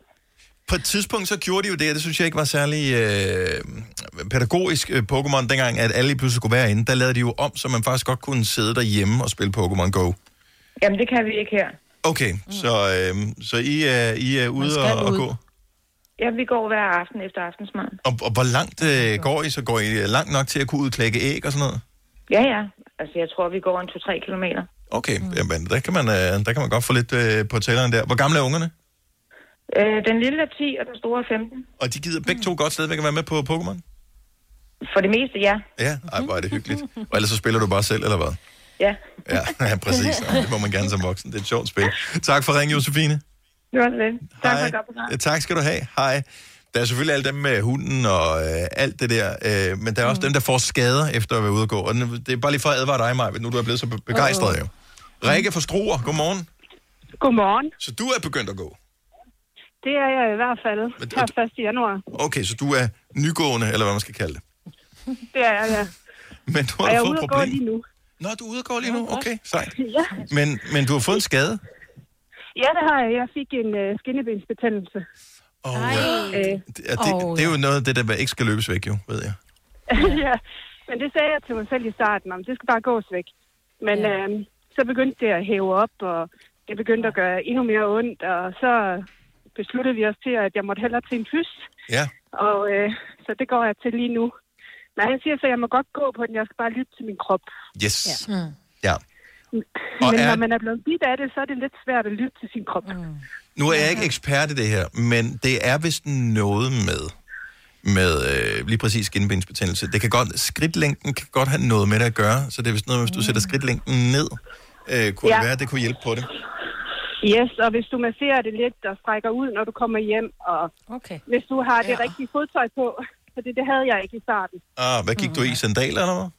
På et tidspunkt så gjorde de jo det, og det synes jeg ikke var særlig øh, pædagogisk øh, Pokémon, dengang at alle pludselig skulle være inde. Der lavede de jo om, så man faktisk godt kunne sidde derhjemme og spille Pokémon Go. Jamen, det kan vi ikke her. Okay, mm. så, øh, så I, er, I er ude og, og gå. Ja, vi går hver aften efter aftensmad. Og, og hvor langt øh, går I? Så går I langt nok til at kunne udklække æg og sådan noget? Ja, ja. Altså, jeg tror, vi går en 2-3 kilometer. Okay, mm. jamen, der kan, man, øh, der kan man godt få lidt øh, på tælleren der. Hvor gamle er ungerne? Øh, den lille er 10, og den store er 15. Og de gider begge to godt stadigvæk at være med på Pokémon? For det meste, ja. Ja, ej, hvor er det hyggeligt. Og ellers så spiller du bare selv, eller hvad? Ja. Ja, ja præcis. Det må man gerne som voksen. Det er et sjovt spil. Tak for ringen, Josefine. Det var det. Tak for Tak skal du have. Hej. Der er selvfølgelig alle dem med hunden og øh, alt det der, øh, men der er også mm. dem, der får skader efter at være ude og gå. Og det er bare lige for at advare dig, Maja, nu du er blevet så be- begejstret jo. Rikke fra Struer, godmorgen. Godmorgen. Så du er begyndt at gå. Det er jeg i hvert fald her 1. januar. Okay, så du er nygående, eller hvad man skal kalde det. Det er jeg, ja. Men du Og har jeg er fået ude problem. lige nu. Nå, du er ude og gå lige nu? Okay, sejt. Ja. Men, men du har fået en skade. ja, det har jeg. Jeg fik en uh, skinnebensbetændelse. Og, øh, det, det, det er jo noget af det, der ikke skal løbes væk, jo, ved jeg. ja, men det sagde jeg til mig selv i starten, om det skal bare gås væk. Men ja. øhm, så begyndte det at hæve op, og det begyndte at gøre endnu mere ondt, og så besluttede vi os til, at jeg måtte hellere til en fys. Ja. Og øh, så det går jeg til lige nu. Men han siger så, at jeg må godt gå på den, jeg skal bare lytte til min krop. Yes. Ja. Ja. ja. Og Men er- når man er blevet bidt af det, så er det lidt svært at lytte til sin krop. Mm. Nu er jeg ikke ekspert i det her, men det er vist noget med, med øh, lige præcis skinbensbetændelse. Det kan godt, skridtlængden kan godt have noget med det at gøre, så det er vist noget, hvis du sætter skridtlængden ned, øh, kunne ja. Det være, at det kunne hjælpe på det. Yes, og hvis du masserer det lidt og strækker ud, når du kommer hjem, og okay. hvis du har det ja. rigtige fodtøj på, for det, det havde jeg ikke i starten. Ah, hvad gik du i? Sandaler eller hvad?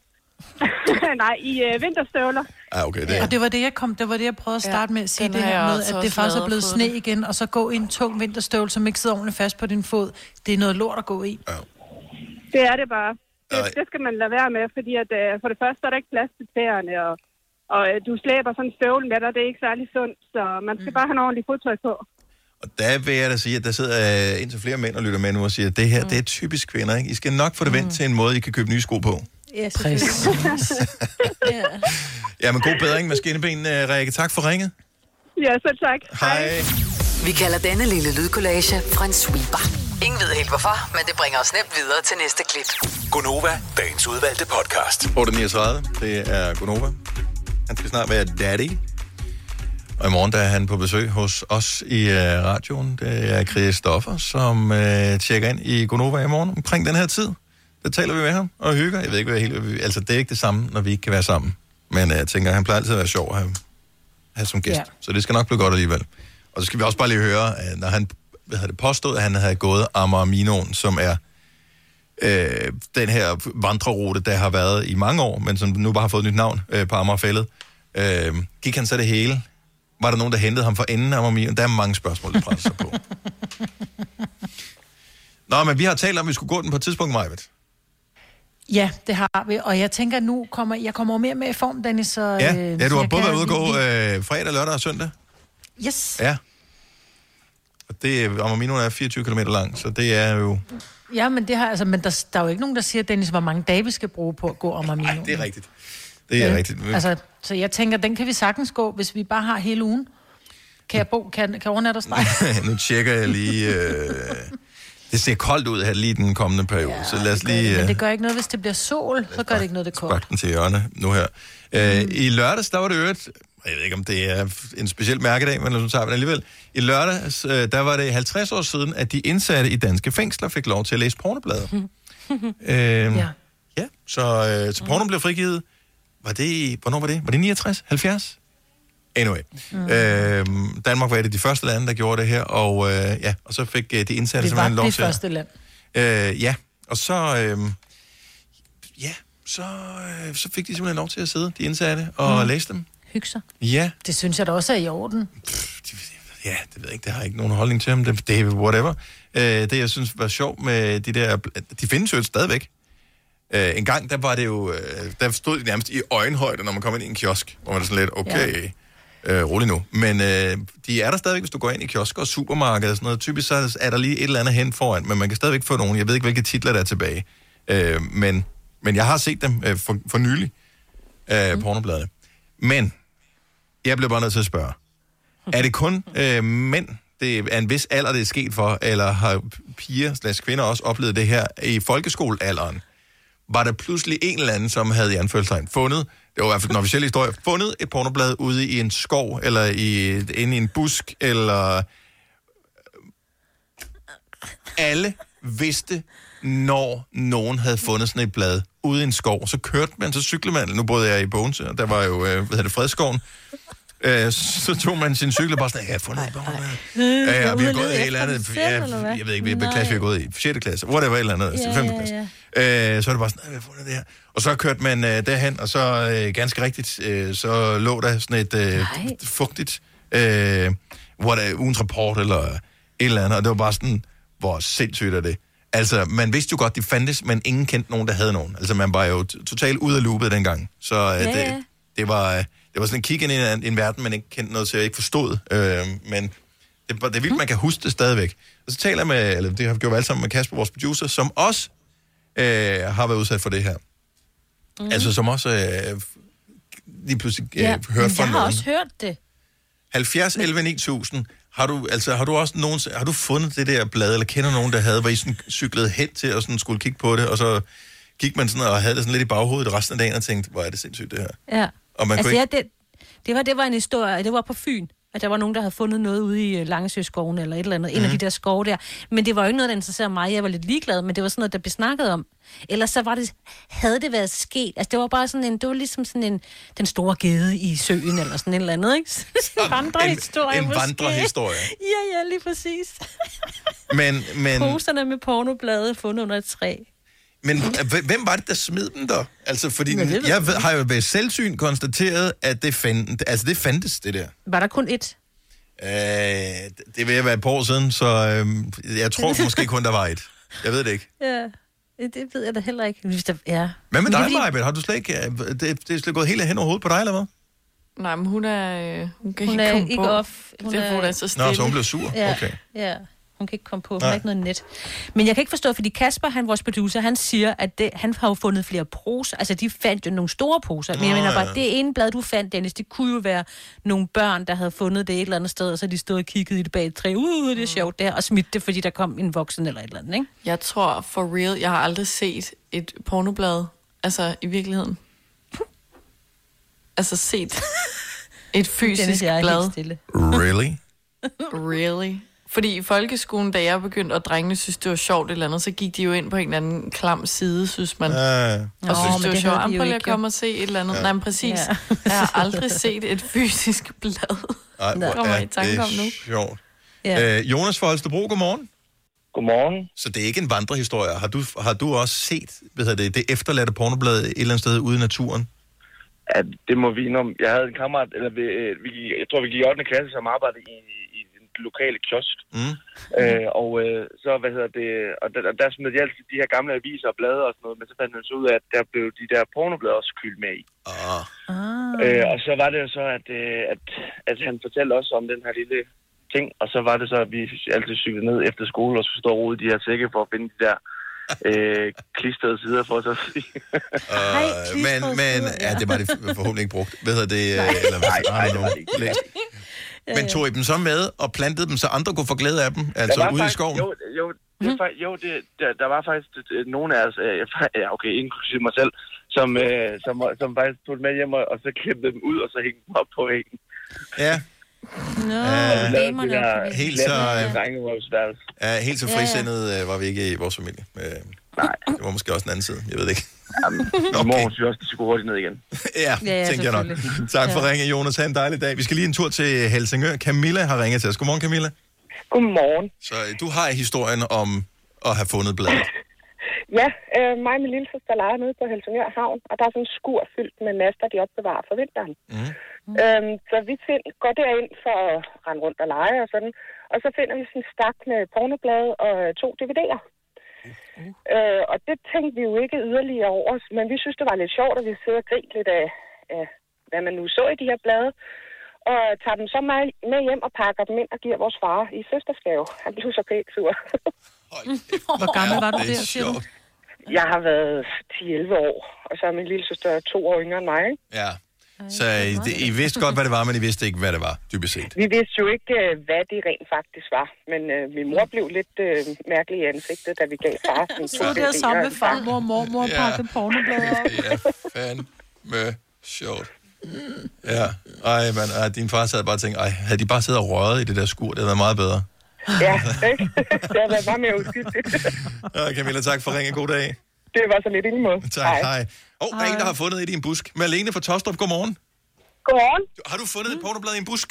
Nej, i øh, vinterstøvler. Ah, okay, det Og det var det, jeg kom, det var det, jeg prøvede at starte med at sige det her med, at det faktisk er blevet sne fået igen, og så gå i en tung vinterstøvle, som ikke sidder ordentligt fast på din fod. Det er noget lort at gå i. Det er det bare. Det, det skal man lade være med, fordi at, øh, for det første er der ikke plads til tæerne, og, og øh, du slæber sådan en støvle med dig, det er ikke særlig sundt, så man skal bare have en ordentlig fodtøj på. Og der vil jeg da sige, at der sidder øh, indtil flere mænd og lytter med nu og siger, at det her, mm. det er typisk kvinder, ikke? I skal nok få det vendt mm. til en måde, I kan købe nye sko på. Ja, Præcis. ja. Ja, men god bedring med skinneben, øh, Rikke. Tak for ringet. Ja, selv tak. Hej. Vi kalder denne lille lydkollage en sweeper. Ingen ved helt hvorfor, men det bringer os nemt videre til næste klip. Gonova, dagens udvalgte podcast. 8.39, det er Gonova. Han skal snart være daddy. Og i morgen der er han på besøg hos os i uh, radioen. Det er Christoffer, som uh, tjekker ind i Gonova i morgen omkring den her tid. Der taler vi med ham og hygger. Jeg ved ikke, hvad helt... Altså, det er ikke det samme, når vi ikke kan være sammen. Men uh, jeg tænker, han plejer altid at være sjov at have, have som gæst. Ja. Så det skal nok blive godt alligevel. Og så skal vi også bare lige høre, at når han hvad havde det påstået, at han havde gået Amager som er øh, den her vandrerute, der har været i mange år, men som nu bare har fået et nyt navn øh, på Amagerfællet. Øh, gik han så det hele? Var der nogen, der hentede ham for enden af Amager? Der er mange spørgsmål, der presser sig på. Nå, men vi har talt om, at vi skulle gå den på et tidspunkt, Majvet. Ja, det har vi. Og jeg tænker, at nu kommer jeg kommer mere med i form, Dennis. Så, Ja, øh, ja du har både været ude gå øh, fredag, lørdag og søndag. Yes. Ja. Og det, Amager er 24 km lang, så det er jo... Ja, men, det har, altså, men der, der er jo ikke nogen, der siger, Dennis, hvor mange dage vi skal bruge på at gå om Amino. Det er rigtigt. Det er Ja. rigtigt. Altså, så jeg tænker, den kan vi sagtens gå, hvis vi bare har hele ugen. Kan jeg bo, kan, kan overnatte hos dig? nu tjekker jeg lige... Øh, det ser koldt ud her lige den kommende periode, ja, så lad os lige... Men Øh, det gør ikke noget, hvis det bliver sol, så gør det ikke noget, det er koldt. den til hjørne nu her. Øh, I lørdags, der var det øvrigt... Jeg ved ikke, om det er en speciel mærkedag, men nu tager vi den alligevel. I lørdags, øh, der var det 50 år siden, at de indsatte i danske fængsler fik lov til at læse pornoblader. øh, ja. ja. Så, øh, så porno blev frigivet. Var det, hvornår var det? Var det 69? 70? Anyway. Mm. Øh, Danmark var et af de første lande, der gjorde det her, og, øh, ja, og så fik øh, de indsatte Det var simpelthen lov det til at- første land. Øh, ja, og så, øh, ja, så, øh, så fik de simpelthen lov til at sidde, de indsatte, og Mm. læse dem. Hygge sig. Ja, Det synes jeg da også er i orden. ja, det ved jeg ikke, det har jeg ikke nogen holdning til ham, det, det er whatever. Øh, det, jeg synes var sjovt med de der, de findes jo stadigvæk. Øh, en gang, der var det jo, øh, der stod det nærmest i øjenhøjde, når man kom ind i en kiosk, hvor man er sådan lidt, okay, ja. Øh, rolig nu. Men øh, de er der stadigvæk, hvis du går ind i kiosker og supermarkeder og sådan noget. Typisk så er der lige et eller andet hen foran, men man kan stadigvæk få nogen. Jeg ved ikke, hvilke titler der er tilbage. Øh, men, men jeg har set dem øh, for, for nylig, øh, mm. pornobladene. Men, jeg bliver bare nødt til at spørge. Er det kun øh, mænd, det er en vis alder, det er sket for, eller har piger slash kvinder også oplevet det her i folkeskolealderen? Var der pludselig en eller anden, som havde i anførselstegn fundet, det var i hvert fald den officielle historie, fundet et pornoblad ude i en skov, eller i, inde i en busk, eller alle vidste, når nogen havde fundet sådan et blad ude i en skov, så kørte man, så cyklede man, nu boede jeg i Bones, og der var jo, øh, hvad hedder det, Fredskoven, Øh, så tog man sin cykel og bare sådan, jeg har fundet et. Ja, ja, vi har gået i et eller andet, ja, jeg ved ikke, hvilken klasse vi har gået i, 6. klasse, whatever, et eller andet, Ja, 5. ja, klasse. Øh, så er det bare sådan, jeg har fundet det her. Og så kørte man øh, derhen, og så øh, ganske rigtigt, øh, så lå der sådan et øh, fugtigt, øh, hvor der ugens rapport eller et eller andet, og det var bare sådan, hvor sindssygt er det. Altså, man vidste jo godt, de fandtes, men ingen kendte nogen, der havde nogen. Altså, man var jo totalt ude af loopet dengang. Så øh, Ja, det, ja. det, var, øh, det var sådan en kig ind i en, en verden, man ikke kendte noget til, og ikke forstod. Øh, men det, det er vildt, man kan huske det stadigvæk. Og så taler jeg med, eller det har vi gjort alle sammen med Kasper, vores producer, som også øh, har været udsat for det her. Mm. Altså, som også øh, lige pludselig øh, Ja, hørt fra jeg har nogen. også hørt det. 70 11 9000. Har du, altså, har du også nogen, har du fundet det der blad, eller kender nogen, der havde, hvor I sådan cyklede hen til og sådan skulle kigge på det, og så gik man sådan og havde det sådan lidt i baghovedet resten af dagen og tænkte, hvor er det sindssygt det her. Ja. Og man altså, kunne ja, det, det, var, det var en historie, det var på Fyn, at der var nogen, der havde fundet noget ude i øh, Langesøskoven eller et eller andet, mm. en af Mhm. de der skove der. Men det var jo ikke noget, der interesserede mig. Jeg var lidt ligeglad, men det var sådan noget, der blev snakket om. Ellers så var det, havde det været sket. Altså, det var bare sådan en, det var ligesom sådan en, den store gede i søen, eller sådan et eller andet, ikke? en vandrehistorie en måske. vandrehistorie. Ja, ja, lige præcis. Men, men, Poserne med pornoblade fundet under et træ. Men h- hvem var det, der smed dem der? Altså, fordi ved jeg ved, har jo ved selvsyn konstateret, at det, fand, altså, det fandtes, det der. Var der kun et? Øh, det vil være et par år siden, så øh, jeg tror måske kun, der var et. Jeg ved det ikke. Ja, det ved jeg da heller ikke. Hvis der, ja. Hvad med dig, fordi-? Har du slet ikke... øh, Det, det er slet gået helt hen over hovedet på dig, eller hvad? Nej, men hun er... Øh, hun kan Hun ikke er komme ikke på. off. Hun det er, er- hun er så stille. Nå, så hun blev sur? Ja, Okay. ja. Hun kan ikke komme på. Hun Nej. har ikke noget net. Men jeg kan ikke forstå, fordi Kasper, han vores producer, han siger, at det, han har jo fundet flere poser. Altså, de fandt jo nogle store poser. Men jeg mener bare, det ene blad, du fandt, Dennis, det kunne jo være nogle børn, der havde fundet det et eller andet sted, og så de stod og kiggede i det bag et træ. Uh, det er sjovt der, og smidt det, fordi der kom en voksen eller et eller andet, ikke? Jeg tror for real, jeg har aldrig set et pornoblad, altså i virkeligheden. Altså set et fysisk Dennis, jeg er blad. helt stille. Really? Really? Fordi i folkeskolen, da jeg begyndte, og drengene synes, det var sjovt eller andet, så gik de jo ind på en eller anden klam side, synes man. Ja. Og Nå, synes, det var det sjovt. Jamen, prøv lige at komme og se et eller andet. Ja. Ja. Nej, men præcis. Ja. Ja. Jeg har aldrig set et fysisk blad. Ej, Det hvor kommer er i tanke om nu. det sjovt. Ja. Øh, Jonas fra Holstebro, godmorgen. Godmorgen. Så det er ikke en vandrehistorie. Har du, har du også set hvad hedder det, det efterladte pornoblad et eller andet sted ude i naturen? Ja, det må vi om. Jeg havde en kammerat, eller vi, øh, vi, jeg tror, vi gik i 8. klasse, som arbejdede i, lokale kiosk. Mm. Øh, og øh, så, hvad hedder det, og der, der smed de altid de her gamle aviser og blade og sådan noget, men så fandt man så ud af, at der blev de der pornoblade også kyldt med i. Ah. Ah. Øh, og så var det jo så, at, øh, at, at han fortalte også om den her lille ting, og så var det så, at vi altid cyklede ned efter skole og skulle stå og de her sække for at finde de der øh, klistrede sider for os at sige. Uh, men, men ja, det var det forhåbentlig ikke brugt. Hvad hedder det? øh, Eller, hvad, Nej, nej, det var det ikke. Læst. Men tog I dem så med og plantede dem, så andre kunne få glæde af dem? Altså Der ude i faktisk- skoven? Jo, jo, det, Mhm. mm. jo det, der, der var faktisk øh, nogle af os, øh, ja, okay, inklusive mig selv, som, øh, som, som faktisk tog det med hjem og, og så klippede dem ud, og så hængte dem op på væggen. Ja. Nå, Ja. damerne op på væggen. Helt så, øh, ja, helt så Ja, ja. frisindet øh, var vi ikke i vores familie. Øh, Nej. Det var måske også den anden side. Jeg ved det ikke. Min mor, hun synes også, det skulle gå hurtigt ned igen. Ja, Ja, ja, tænker jeg nok. Tak for Ja. ringe, Jonas. Ha' en dejlig dag. Vi skal lige en tur til Helsingør. Camilla har ringet til os. Godmorgen, Camilla. Godmorgen. Så øh, du har historien om at have fundet bladet. Ja, øh, mig og min lille søster leger nede på Helsingør Havn, og der er sådan en skur fyldt med master, de opbevarer for vinteren. Mm. Øhm, så vi find, går derind for at rende rundt og lege og sådan, og så finder vi sådan en stak med pornoblade og to DVD'er. Øh, og det tænkte vi jo ikke yderligere over, men vi synes, det var lidt sjovt, at vi sidder og griner lidt af, af, hvad man nu så i de her blade. Og tager dem så med, med hjem og pakker dem ind og giver vores far i søsterskave. Han blev så pænt sur. Hvor gammel var du er der, siger du? Jeg har været 10-11 år, og så er min lille søster to år yngre end mig. Ikke? Ja. Så I, det, I vidste godt, hvad det var, men I vidste ikke, hvad det var, dybest set. Vi vidste jo ikke, øh, hvad det rent faktisk var. Men øh, min mor blev lidt øh, mærkelig i ansigtet, da vi gav far sådan Så det er sammen med farmor og mormor og Ja. pakke pornoblader op. Ja, fandme sjovt. Ja, ej, man, ej, din far sad bare og tænkte, ej, havde de bare siddet og røget i det der skur, det havde været meget bedre. Ja, ikke? det har været meget mere uskyldigt. Ja, Camilla, tak for ringen. God dag. det var så lidt i måde. Tak, hej. Åh, oh, der er en, der har fundet et i en busk. Malene fra Tostrup, godmorgen. Godmorgen. Har du fundet et pornoblad i en busk?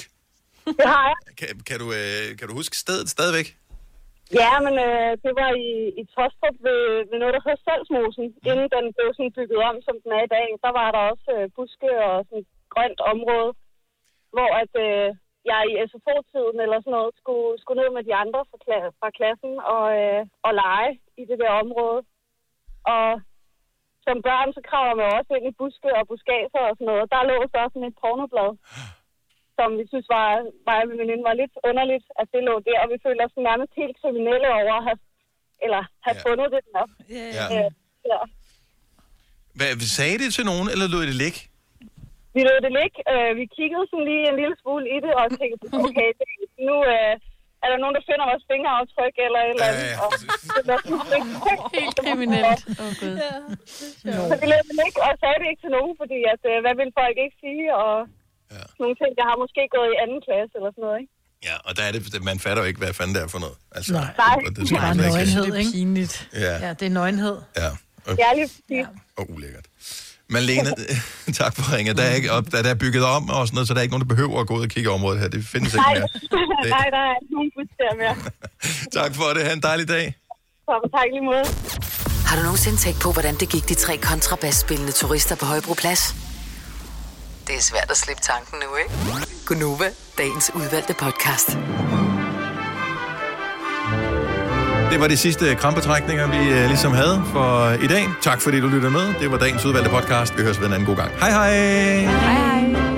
Det har jeg. Kan, kan, du, øh, kan du huske stedet stadigvæk? Ja, men øh, det var i, i Tostrup ved, ved noget, der hedder Salsmosen. Inden den blev sådan bygget om, som den er i dag, der var der også øh, buske og sådan et grønt område, hvor at, øh, jeg i SFO-tiden eller sådan noget skulle, skulle ned med de andre fra, kla- fra klassen og, øh, og lege i det der område. Og som børn, så kravler man også ind i buske og buskager og sådan noget. Der lå så sådan et pornoblad, som vi synes var, var, min veninde var lidt underligt, at det lå der. Og vi følte os nærmest helt kriminelle over at have, eller have ja. fundet det der. Ja. Øh, ja. Hvad, sagde det til nogen, eller lod det ligge? Vi lod det ligge. Øh, vi kiggede sådan lige en lille smule i det, og tænkte, okay, det, nu øh, er der nogen, der finder vores fingeraftryk eller et eller andet. Og det sådan helt kriminelt. Oh, Gud. Så vi lod det ligge, og sagde det ikke til nogen, fordi at, øh, hvad vil folk ikke sige, og ja. nogle ting, jeg har måske gået i anden klasse eller sådan noget, ikke? Ja, og der er det, man fatter jo ikke, hvad fanden det er for noget. Altså, Nej. Nej. Det, det, Det er slet ikke- nøgenhed, ikke? Det er pinligt. Ja. Ja, det er nøgenhed. Ja. Og, Ja, lige præcis. og ulækkert. Malene, tak for ringet. Der er, ikke op, der, der er bygget om og sådan noget, så der er ikke nogen, der behøver at gå ud og kigge i området her. Det findes ikke Nej, mere. Det, nej, der er ikke nogen bus der mere. tak for det. Ha' en dejlig dag. Så tak i lige måde. Har du nogensinde tænkt på, hvordan det gik de tre kontrabasspillende turister på Højbroplads? Det er svært at slippe tanken nu, ikke? Gunova, dagens udvalgte podcast. Det var de sidste krampetrækninger, vi øh, ligesom havde for i dag. Tak fordi du lyttede med. Det var dagens udvalgte podcast. Vi høres ved en anden god gang. Hej hej! Hej hej.